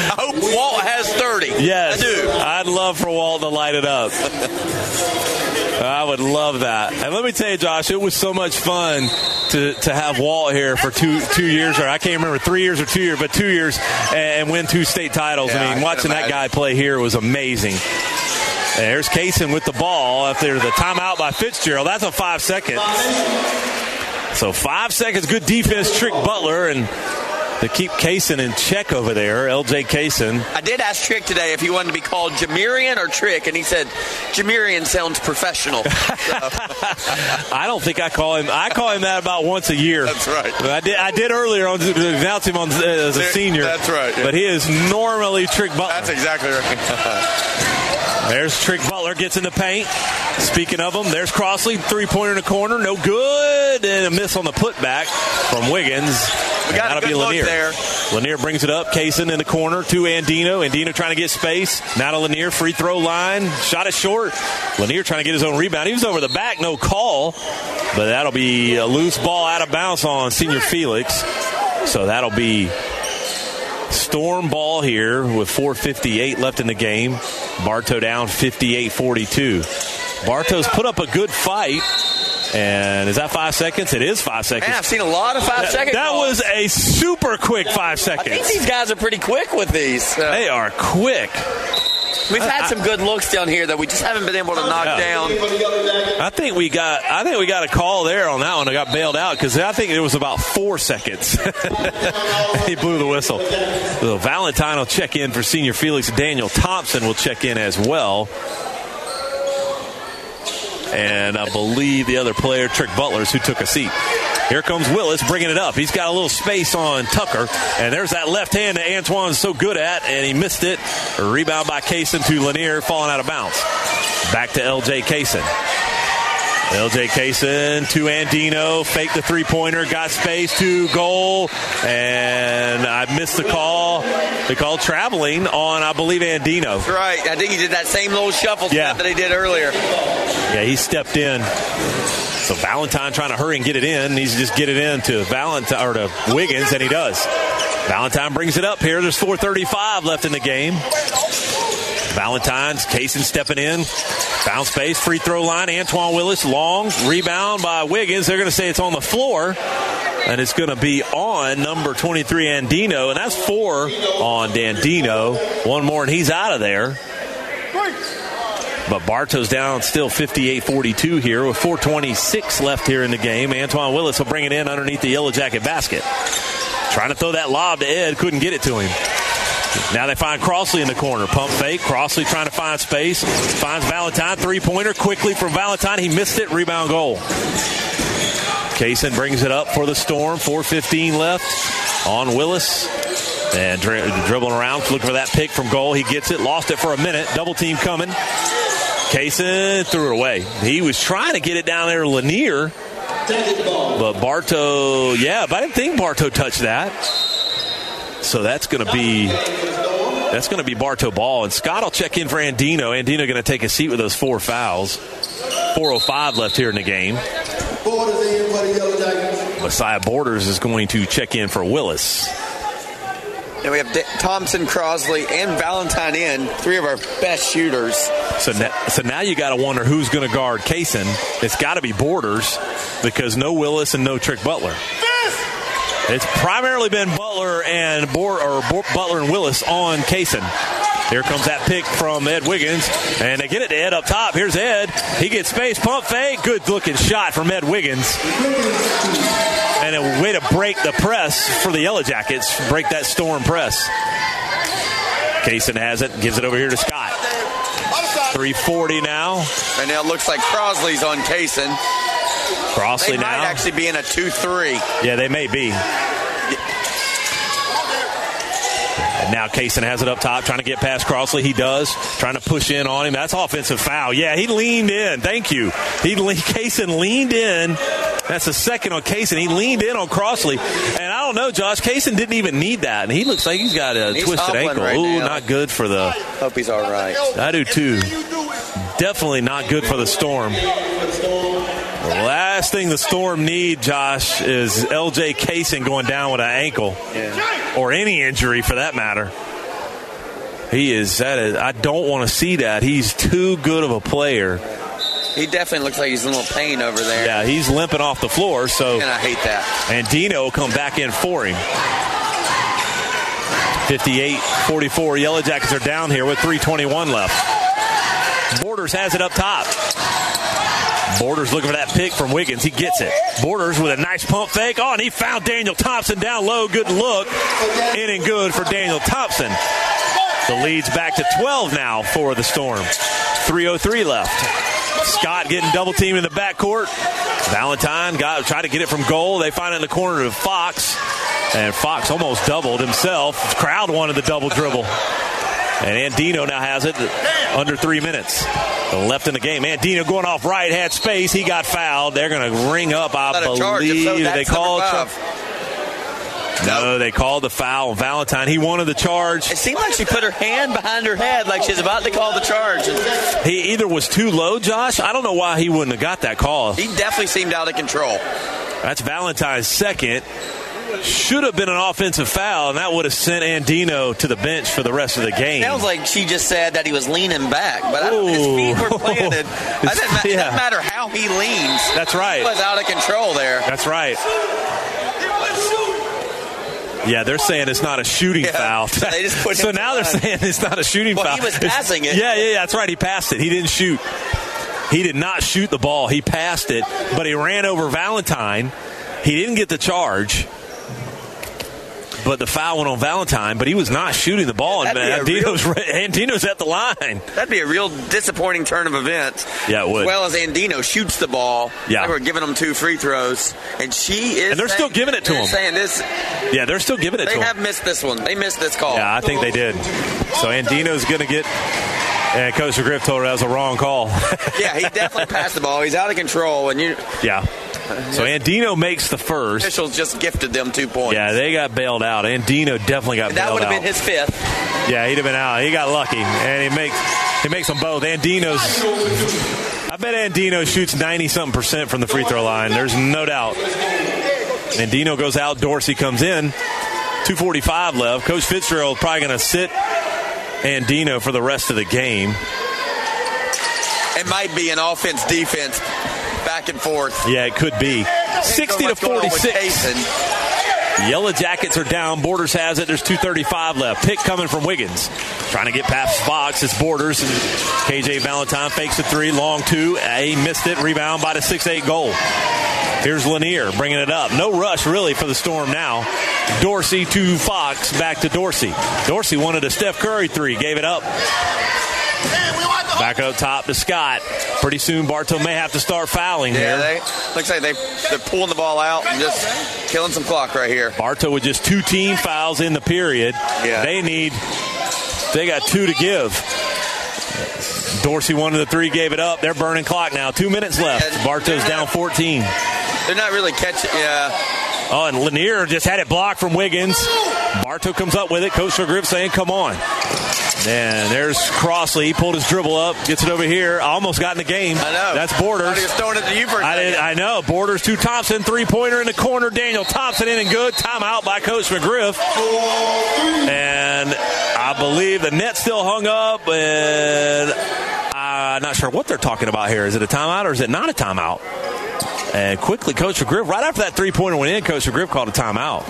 I hope Walt has 30. Yes, I do. I'd love for Walt to light it up. I would love that. And let me tell you, Josh, it was so much fun to, to have Walt here for two two years, or I can't remember three years or two years, but two years, and win two state titles. Yeah, I mean, I watching that guy play here was amazing. There's Kaysen with the ball after the timeout by Fitzgerald. That's a five seconds. So five seconds, good defense, Trick Butler, and to keep Kaysen in check over there, LJ Kaysen. I did ask Trick today if he wanted to be called Jamirian or Trick, and he said Jamirian sounds professional. I don't think I call him. I call him that about once a year. That's right. I did. I did earlier on announce him on, as a senior. That's right. Yeah. But he is normally Trick Butler. That's exactly right. There's Trick Butler gets in the paint. Speaking of them, there's Crossley three pointer in the corner, no good, and a miss on the putback from Wiggins. We got that'll be Lanier. there. Lanier brings it up. Kaysen in the corner to Andino. Andino trying to get space. Now to Lanier. Free throw line. Shot it short. Lanier trying to get his own rebound. He was over the back. No call. But that'll be a loose ball out of bounds on Senior Felix. So that'll be storm ball here with 4.58 left in the game. Bartow down 58 42. Bartow's put up a good fight And is that five seconds? It is five seconds. Man, I've seen a lot of five that, second That calls. was a super quick five seconds. I think seconds. these guys are pretty quick with these. They are quick. We've had some good looks down here that we just haven't been able to knock Yeah. down. I think we got. I think we got a call there on that one. I got bailed out because I think it was about four seconds. he blew the whistle. So Valentine will check in for senior Felix. Daniel Thompson will check in as well. And I believe the other player, Trick Butlers, who took a seat. Here comes Willis bringing it up. He's got a little space on Tucker. And there's that left hand that Antoine's so good at, and he missed it. A rebound by Kaysen to Lanier, falling out of bounds. Back to LJ Kaysen. LJ Kaysen to Andino, fake the three pointer, got space to Gold, and I missed the call. They called traveling on, I believe, Andino. That's right. I think he did that same little shuffle Yeah. step that he did earlier. Yeah, he stepped in. So Valentine trying to hurry and get it in. To just get it in to Valentine or to Wiggins, and he does. Valentine brings it up here. There's 4:35 left in the game. Valentine's Kaysen stepping in. Bounce space, free throw line. Antoine Willis, long rebound by Wiggins. They're going to say it's on the floor. And it's going to be on number 23, Andino. And that's four on Andino. One more, and he's out of there. But Bartow's down still 58 42 here with 426 left here in the game. Antoine Willis will bring it in underneath the Yellow Jacket basket. Trying to throw that lob to Ed, couldn't get it to him. Now they find Crossley in the corner. Pump fake. Crossley trying to find space. Finds Valentine. Three pointer quickly from Valentine. He missed it. Rebound Gold. Kaysen brings it up for the Storm. 4.15 left on Willis. And dri- dribbling around, looking for that pick from Gold. He gets it. Lost it for a minute. Double team coming. Kaysen threw it away. He was trying to get it down there Lanier. But Bartow, yeah, but I didn't think Bartow touched that. So that's going to be that's going to be Bartow ball, and Scott will check in for Andino. Andino going to take a seat with those four fouls. 4:05 left here in the game. Messiah Borders is going to check in for Willis. And we have D- Thompson, Crossley, and Valentine in, three of our best shooters. So now, so now you got to wonder who's going to guard Kaysen. It's got to be Borders because no Willis and no Trick Butler. It's primarily been Butler and Bor- or Bor- Butler and Willis on Kaysen. Here comes that pick from Ed Wiggins, and they get it to Ed up top. Here's Ed. He gets space, pump fake, good looking shot from Ed Wiggins, and a way to break the press for the Yellow Jackets. Break that storm press. Kaysen has it, gives it over here to Scott. 340 now. And now it looks like Crossley's on Kaysen. Crossley they might now. actually be in a 2-3. Yeah, they may be. And now Kaysen has it up top, trying to get past Crossley. He does, trying to push in on him. That's offensive foul. Yeah, he leaned in. Thank you. He le- Kaysen leaned in. That's the second on Kaysen. He leaned in on Crossley, and I don't know, Josh. Kaysen didn't even need that, and he looks like he's got a He's twisted ankle. right Ooh, now. not good for the. Hope he's all right. I do too. Definitely not good for the Storm. Last thing the Storm need, Josh, is LJ Kaysen going down with an ankle or any injury for that matter. He is that is I don't want to see that. He's too good of a player. He definitely looks like he's in a little pain over there. Yeah, he's limping off the floor, so And I hate that. Andino will come back in for him. 58-44. Yellow Jackets are down here with 321 left. Borders has it up top. Borders looking for that pick from Wiggins. He gets it. Borders with a nice pump fake. Oh, and he found Daniel Thompson down low. Good look. In and good for Daniel Thompson. The lead's back to 12 now for the Storm. 3.03 left. Scott getting double teamed in the backcourt. Valentine got tried to get it from Gold. They find it in the corner to Fox. And Fox almost doubled himself. Crowd wanted the double dribble. And Andino now has it under three minutes. Left in the game. Andino going off right, had space. He got fouled. They're going to ring up, I Not a charge. If believe. so, they called. No, they called the foul on Valentine. He wanted the charge. It seemed like she put her hand behind her head like she's about to call the charge. He either was too low, Josh. I don't know why he wouldn't have got that call. He definitely seemed out of control. That's Valentine's second. Should have been an offensive foul, and that would have sent Andino to the bench for the rest of the game. Sounds like she just said that he was leaning back, but I don't, his feet were planted. It doesn't, ma- it doesn't matter how he leans. That's right. He was out of control there. That's right. Yeah, they're saying it's not a shooting Yeah, foul. they just put so now they're saying it's not a shooting Well, foul. he was It's- passing it. Yeah, yeah, yeah, that's right. He passed it. He didn't shoot. He did not shoot the ball. He passed it, but he ran over Valentine. He didn't get the charge. But the foul went on Valentine, but he was not shooting the ball, and That'd be Andino's, Andino's at the line. That'd be a real disappointing turn of events. Yeah, it would. As well as Andino shoots the ball. Yeah. They were giving him two free throws, and she is. And they're still giving it to him. Saying this, Yeah, they're still giving it they to him. They have missed this one. They missed this call. Yeah, I think they did. So Andino's going to get. And Coach Griff told her that was a wrong call. yeah, he definitely passed the ball. He's out of control, and you yeah. So Andino makes the first. officials just gifted them two points. Yeah, they got bailed out. Andino definitely got that bailed would have been his fifth. yeah, he'd have been out. He got lucky, and he makes he makes them both. Andino's. I bet Andino shoots ninety something percent from the free throw line. There's no doubt. Andino goes out. Dorsey comes in. Two forty five left. Coach Fitzgerald probably going to sit Andino for the rest of the game. It might be an offense defense back and forth. Yeah, it could be. 60 to What's going on with 46. Yellow Jackets are down. Borders has it. There's 235 left. Pick coming from Wiggins. Trying to get past Fox. It's Borders. And KJ Valentine fakes a three. Long two. He missed it. Rebound by the 6-8 Gold. Here's Lanier bringing it up. No rush really for the Storm now. Dorsey to Fox. Back to Dorsey. Dorsey wanted a Steph Curry three. Gave it up. Back up top to Scott. Pretty soon Bartow may have to start fouling Yeah, here. they looks like they they're pulling the ball out and just killing some clock right here. Bartow with just two team fouls in the period. Yeah. They need, they got two to give. Dorsey one of the three, gave it up. They're burning clock now. Two minutes left. Bartow's down 14. They're not really catching. Yeah, Oh, and Lanier just had it blocked from Wiggins. Bartow comes up with it. Coach Griff saying, come on. And there's Crossley. He pulled his dribble up, gets it over here. Almost got in the game. I know. That's Borders. Was throwing it to you for I, did. I know. Borders to Thompson. Three pointer in the corner. Daniel Thompson in and good. Timeout by Coach McGriff. And I believe the net still hung up. And I'm not sure what they're talking about here. Is it a timeout or is it not a timeout? And quickly, Coach McGriff, right after that three pointer went in, Coach McGriff called a timeout.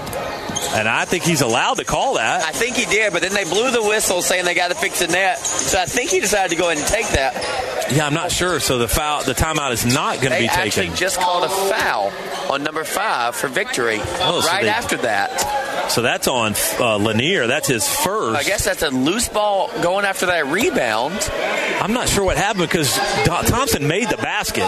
And I think he's allowed to call that. I think he did, but then they blew the whistle saying they got to fix the net. So I think he decided to go ahead and take that. Yeah, I'm not sure. So the foul, the timeout is not going to They be actually taken. just called a foul on number five for victory. Oh, so right they- after that, So that's on uh, Lanier. That's his first. I guess that's a loose ball going after that rebound. I'm not sure what happened because Thompson made the basket.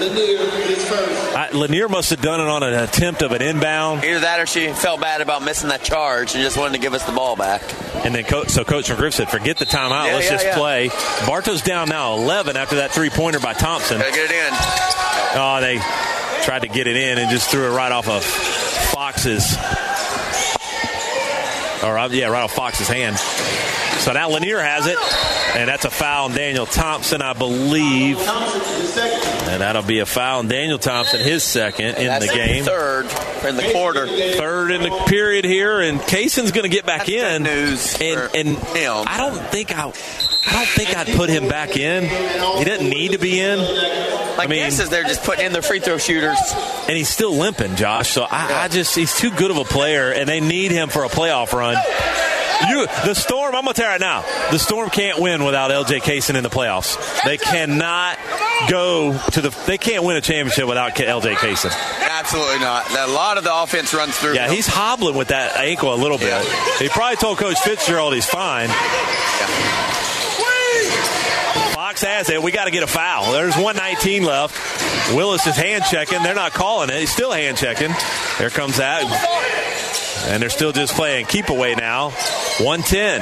I, Lanier must have done it on an attempt of an inbound. Either that or she felt bad about missing that charge and just wanted to give us the ball back. And then, co- so Coach McGriff said, "Forget the timeout. Yeah, Let's yeah, just yeah. play." Bartow's down now 11 after that three pointer by Thompson. Gotta get it in. Oh, they tried to get it in and just threw it right off of Fox's. Or uh, yeah, right off Fox's hand. So now Lanier has it, and that's a foul on Daniel Thompson, I believe. And that'll be a foul on Daniel Thompson, his second in the game. Third in the quarter. Third in the period here, and Kaysen's going to get back in. News and and I don't think I, I don't think I'd put him back in. He doesn't need to be in. My I mean, guess is they're just putting in their free throw shooters. and he's still limping, Josh. So I, I just he's too good of a player, and they need him for a playoff run. You, the Storm. I'm gonna tell you right now, the Storm can't win without L.J. Kaysen in the playoffs. They cannot go to the. They can't win a championship without L.J. Kaysen. Absolutely not. A lot of the offense runs through. Yeah, him. he's hobbling with that ankle a little bit. He probably told Coach Fitzgerald he's fine. Fox has it. We got to get a foul. There's 119 left. Willis is hand checking. They're not calling it. He's still hand checking. There comes that. And they're still just playing keep away now. 110.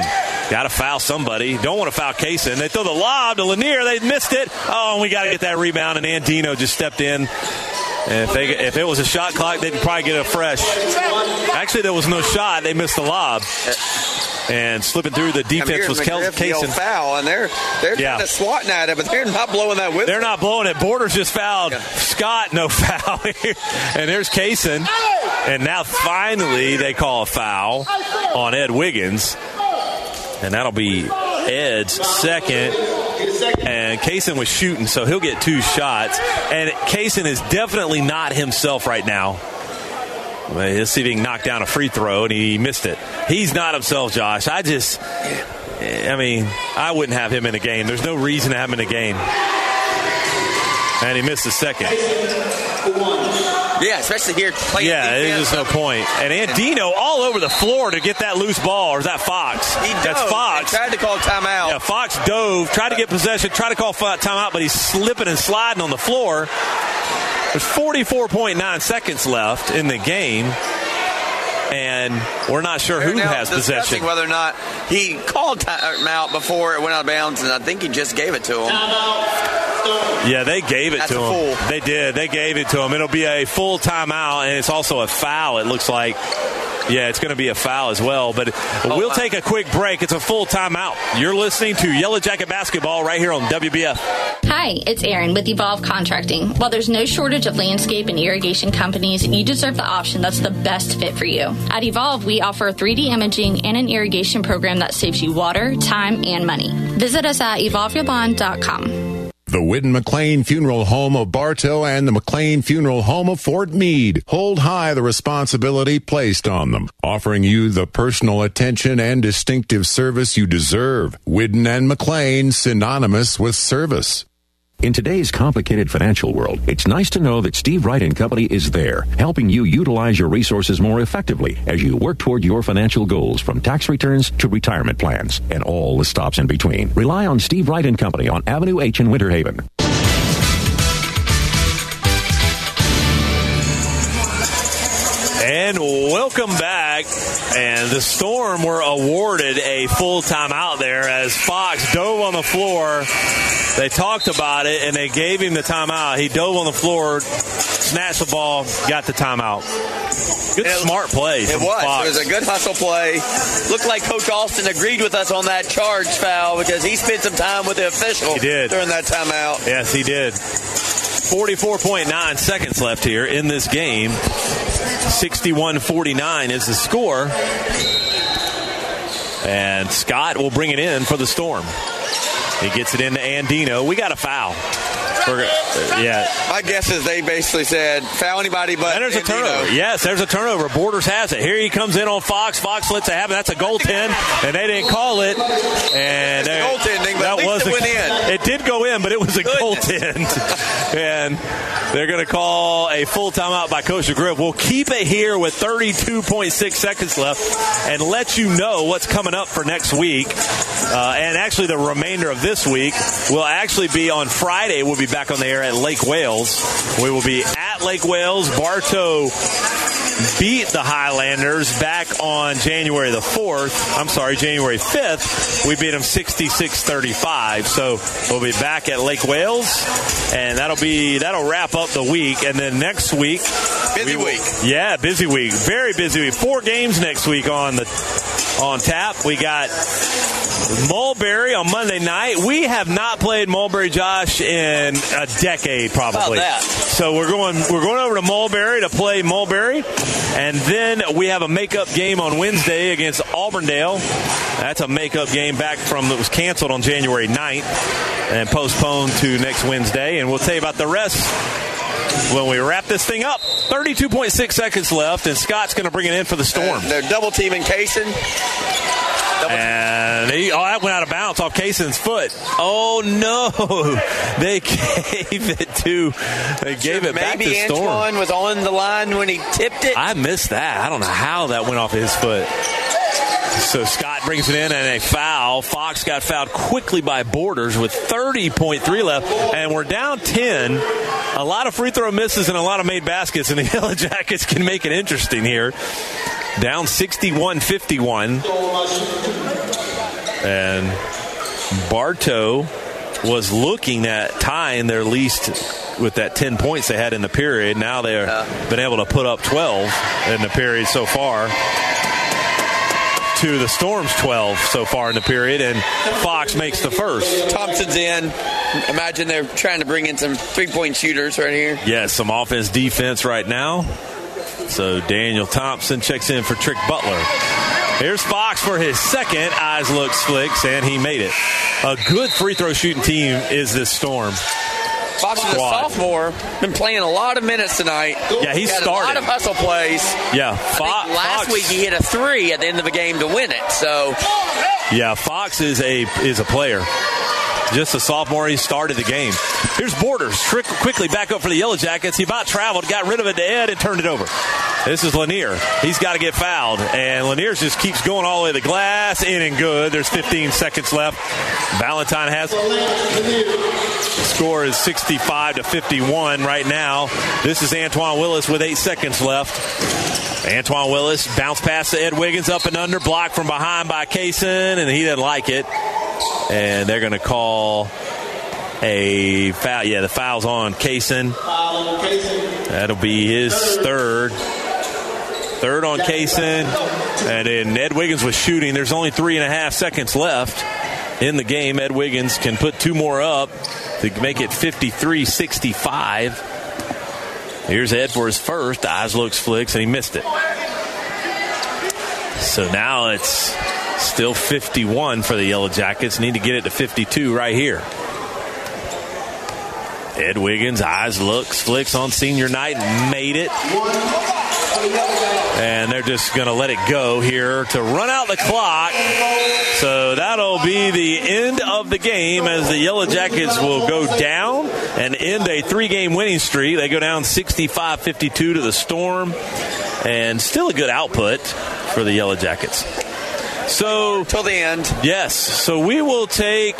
Got to foul somebody. Don't want to foul Kaysen. They throw the lob to Lanier. They missed it. Oh, and we got to get that rebound. And Andino just stepped in. And if, they, if it was a shot clock, they'd probably get it fresh. Actually, there was no shot. They missed the lob. and slipping through the defense was Kel- Kaysen. foul, and they're they're Yeah. kind of swatting at it, but they're not blowing that whistle. They're not blowing it. Borders just fouled Scott, no foul. and there's Kaysen. And now finally they call a foul on Ed Wiggins. And that'll be Ed's second. And Kaysen was shooting, so he'll get two shots. And Kaysen is definitely not himself right now. Let's see if he can knock down a free throw, and he missed it. He's not himself, Josh. I just, I mean, I wouldn't have him in a game. There's no reason to have him in a game. And he missed the second. Yeah, especially here playing. Yeah, there's no point. And Andino all over the floor to get that loose ball, or is that Fox? He That's Fox. tried to call timeout. Yeah, Fox dove, tried to get possession, tried to call timeout, but he's slipping and sliding on the floor. There's 44.9 seconds left in the game, and we're not sure who They're has possession. Whether or not he called timeout before it went out of bounds, and I think he just gave it to him. Yeah, they gave it That's to him. full. They did. They gave it to him. It'll be a full timeout, and it's also a foul. It looks like. Yeah, it's going to be a foul as well. But Oh, we'll take a quick break. It's a full timeout. You're listening to Yellow Jacket Basketball right here on WBF. Hi, it's Erin with Evolve Contracting. While there's no shortage of landscape and irrigation companies, you deserve the option that's the best fit for you. At Evolve, we offer 3D imaging and an irrigation program that saves you water, time, and money. Visit us at evolveyourlawn.com. The Whidden McLean Funeral Home of Bartow and the McLean Funeral Home of Fort Meade hold high the responsibility placed on them, offering you the personal attention and distinctive service you deserve. Whidden and McLean synonymous with service. In today's complicated financial world, it's nice to know that Steve Wright and Company is there, helping you utilize your resources more effectively as you work toward your financial goals from tax returns to retirement plans and all the stops in between. Rely on Steve Wright and Company on Avenue H in Winter Haven. And welcome back. And the Storm were awarded a full timeout there as Fox dove on the floor. They talked about it and they gave him the timeout. He dove on the floor, snatched the ball, got the timeout. Good smart play. It was. Fox. It was a good hustle play. Looked like Coach Austin agreed with us on that charge foul because he spent some time with the official He did. during that timeout. Yes, he did. 44.9 seconds left here in this game. 61 49 is the score. And Scott will bring it in for the Storm. He gets it into Andino. We got a foul. We're- uh, yeah. My guess is they basically said foul anybody but And there's a turnover. Yes, there's a turnover. Borders has it. Here he comes in on Fox. Fox lets it happen. That's a goaltend, and they didn't call it. And goaltending, but at least it went in. It did go in, but it was a goaltend. and they're going to call a full timeout by Coach Griff. We'll keep it here with 32.6 seconds left and let you know what's coming up for next week. Uh, and actually, the remainder of this week will actually be on Friday. We'll be back on the air at Lake Wales. We will be at Lake Wales. Bartow beat the Highlanders back on January the 4th. I'm sorry, January 5th. We beat them 66-35. So we'll be back at Lake Wales and that'll be that'll wrap up the week and then next week Busy we will- week. Yeah, busy week. Very busy week. Four games next week on the on tap. We got Mulberry on Monday night. We have not played Mulberry Josh in a decade probably. So we're going we're going over to Mulberry to play Mulberry, and then we have a makeup game on Wednesday against Auburndale. That's a makeup game back from that was canceled on January 9th and postponed to next Wednesday. And we'll tell you about the rest when we wrap this thing up. 32.6 seconds left, and Scott's going to bring it in for the Storm. They're double teaming Kaysen. And he, oh, that went out of bounds off Kaysen's foot. Oh no! They gave it to they gave it back to Storm. Maybe Antoine was on the line when he tipped it. I missed that. I don't know how that went off his foot. So Scott brings it in and a foul. Fox got fouled quickly by Borders with 30.3 left, and we're down 10. A lot of free throw misses and a lot of made baskets, and the Yellow Jackets can make it interesting here. Down 61 51. And Bartow was looking at tying their least with that 10 points they had in the period. Now they've been able to put up 12 in the period so far. To the Storm's 12 so far in the period, and Fox makes the first. Thompson's in. Imagine they're trying to bring in some three point shooters right here. Yes, some offense defense right now. So Daniel Thompson checks in for Trick Butler. Here's Fox for his second. Eyes looks flicks, and he made it. A good free throw shooting team is this Storm. Fox is a sophomore, been playing a lot of minutes tonight. Yeah, he's started. a lot of hustle plays. Yeah, last Fox- week he hit a three at the end of the game to win it. So Yeah, Fox is a is a player. Just a sophomore, he started the game. Here's Borders, trick quickly back up for the Yellow Jackets. He about traveled, got rid of it to Ed, and turned it over. This is Lanier. He's got to get fouled, and Lanier just keeps going all the way to the glass, in and good. There's 15 seconds left. Valentine has score is 65 to 51 right now. This is Antoine Willis with eight seconds left. Antoine Willis bounce pass to Ed Wiggins up and under, blocked from behind by Kaysen, and he didn't like it. And they're going to call a foul. Yeah, the foul's on Kaysen. That'll be his third. Third on Kaysen. And then Ed Wiggins was shooting. There's only three and a half seconds left in the game. Ed Wiggins can put two more up to make it 53 65. Here's Ed for his first. Eyes looks flicks, and he missed it. So now it's still 51 for the Yellow Jackets. Need to get it to 52 right here. Ed Wiggins, eyes looks, flicks on senior night, made it. And they're just going to let it go here to run out the clock. So that'll be the end of the game as the Yellow Jackets will go down and end a three game winning streak. They go down 65 52 to the Storm. And still a good output for the Yellow Jackets. So, till the end. Yes. So we will take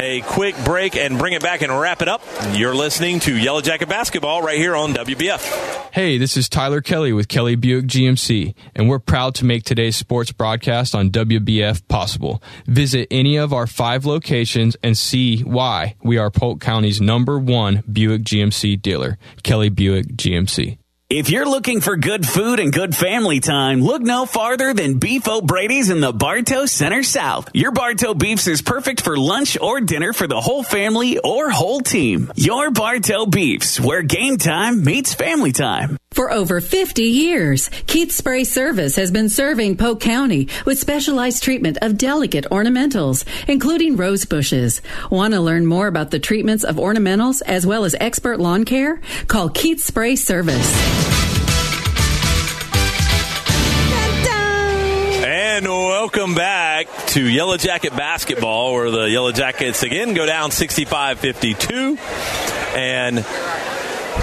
a quick break and bring it back and wrap it up. You're listening to Yellow Jacket Basketball right here on WBF. Hey, this is Tyler Kelly with Kelly Buick GMC, and we're proud to make today's sports broadcast on WBF possible. Visit any of our five locations and see why we are Polk County's number one Buick GMC dealer, Kelly Buick GMC. If you're looking for good food and good family time, look no farther than Beef O'Brady's in the Bartow Center South. Your Bartow Beefs is perfect for lunch or dinner for the whole family or whole team. Your Bartow Beefs, where game time meets family time. For over 50 years, Keith Spray Service has been serving Polk County with specialized treatment of delicate ornamentals, including rose bushes. Want to learn more about the treatments of ornamentals as well as expert lawn care? Call Keith Spray Service. And welcome back to Yellow Jacket Basketball, where the Yellow Jackets again go down 65 52. And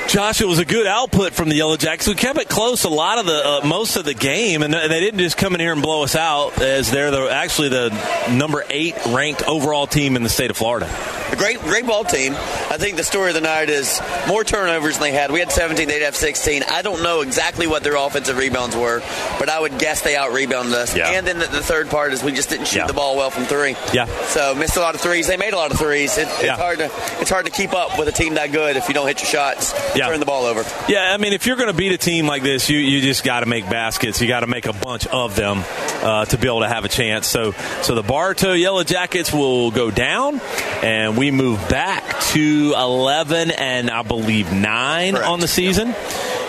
Josh, it was a good output from the Yellow Jackets. We kept it close a lot of the uh, most of the game, and they didn't just come in here and blow us out. As they're the, actually the number eight ranked overall team in the state of Florida. A great, great ball team. I think the story of the night is more turnovers than they had. We had 17, they'd have 16. I don't know exactly what their offensive rebounds were, but I would guess they out rebounded us. Yeah. And then the, the third part is we just didn't shoot Yeah. the ball well from three. Yeah. So missed a lot of threes. They made a lot of threes. It, Yeah. It's hard to it's hard to keep up with a team that good if you don't hit your shots. Yeah. Turn the ball over. Yeah, I mean, if you're going to beat a team like this, you, you just got to make baskets. You got to make a bunch of them uh, to be able to have a chance. So, so the Bartow Yellow Jackets will go down, and we move back to 11 and I believe nine on the season.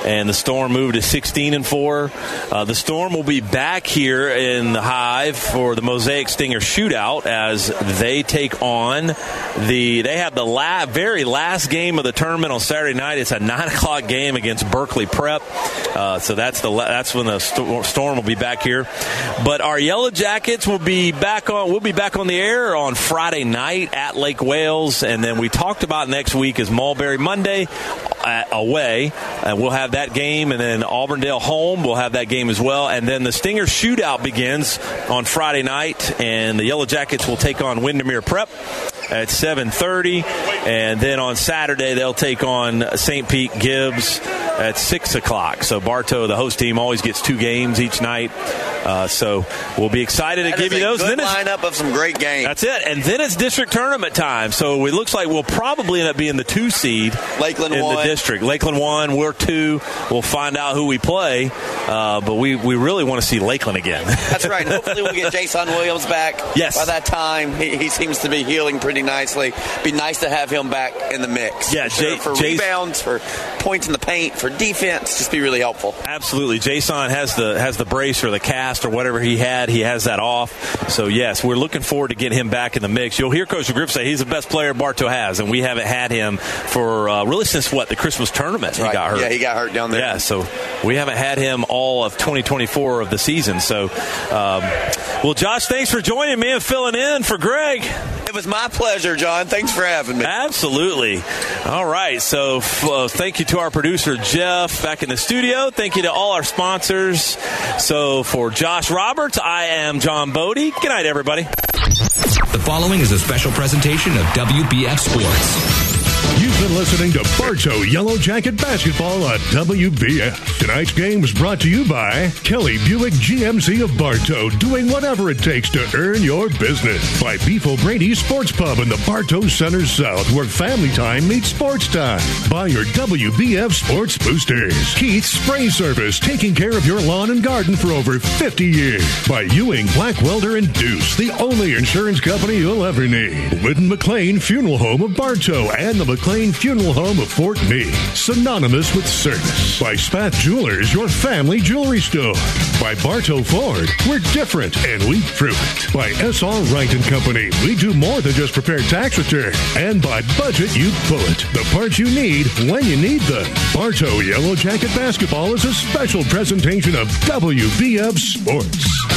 And the Storm moved to 16 and four. Uh, the Storm will be back here in the Hive for the Mosaic Stinger shootout as they take on the. They have the la- very last game of the tournament on Saturday night. It's a nine o'clock game against Berkeley Prep. Uh, so that's the that's when the sto- Storm will be back here. But our Yellow Jackets will be back on. We'll be back on the air on Friday night at Lake Wales, and then we talked about next week is Mulberry Monday uh, away, and we'll have that game, and then Auburndale home, we'll have that game as well, and then the Stinger shootout begins on Friday night, and the Yellow Jackets will take on Windermere Prep. At 7:30, and then on Saturday they'll take on St. Pete Gibbs at six o'clock. So Bartow, the host team, always gets two games each night. Uh, so we'll be excited to That give you a those. Good Then lineup of some great games. that's it. And then it's district tournament time. So it looks like we'll probably end up being the two seed Lakeland in one. the district. Lakeland one, we're two. We'll find out who we play. Uh, but we, we really want to see Lakeland again. That's right. Hopefully, we'll get Jason Williams back. Yes. By that time, he, he seems to be healing pretty nicely. Be nice to have him back in the mix. Yeah, for. Jay- for rebounds, for points in the paint, for defense, just be really helpful. Absolutely. Jason has the has the brace or the cast or whatever he had. He has that off. So yes, we're looking forward to getting him back in the mix. You'll hear Coach Griff say he's the best player Bartow has, and we haven't had him for uh, really since what the Christmas tournament. He Right. got hurt. Yeah, he got hurt down there. Yeah, so we haven't had him all of 2024 of the season. So, um, well, Josh, thanks for joining me and filling in for Greg. It was my pleasure, John. Thanks for having me. Absolutely. All right. So, f- uh, thank you to our producer, Jeff, back in the studio. Thank you to all our sponsors. So, for Josh Roberts, I am John Bodie. Good night, everybody. The following is a special presentation of WBF Sports. You've been listening to Bartow Yellow Jacket Basketball on WBF. Tonight's game is brought to you by Kelly Buick GMC of Bartow, doing whatever it takes to earn your business. By Beef O'Brady's Sports Pub in the Bartow Center South, where family time meets sports time. By your WBF Sports Boosters. Keith's Spray Service, taking care of your lawn and garden for over 50 years. By Ewing, Blackwelder, and Duce, the only insurance company you'll ever need. Whidden McLean Funeral Home of Bartow and the McLean Funeral Home of Fort Meade, synonymous with service. By Spath Jewelers, your family jewelry store. By Bartow Ford, we're different and we prove it. By S.R. Wright and Company, we do more than just prepare tax return. And by Budget You pull it. The parts you need when you need them. Bartow Yellow Jacket Basketball is a special presentation of WBF Sports.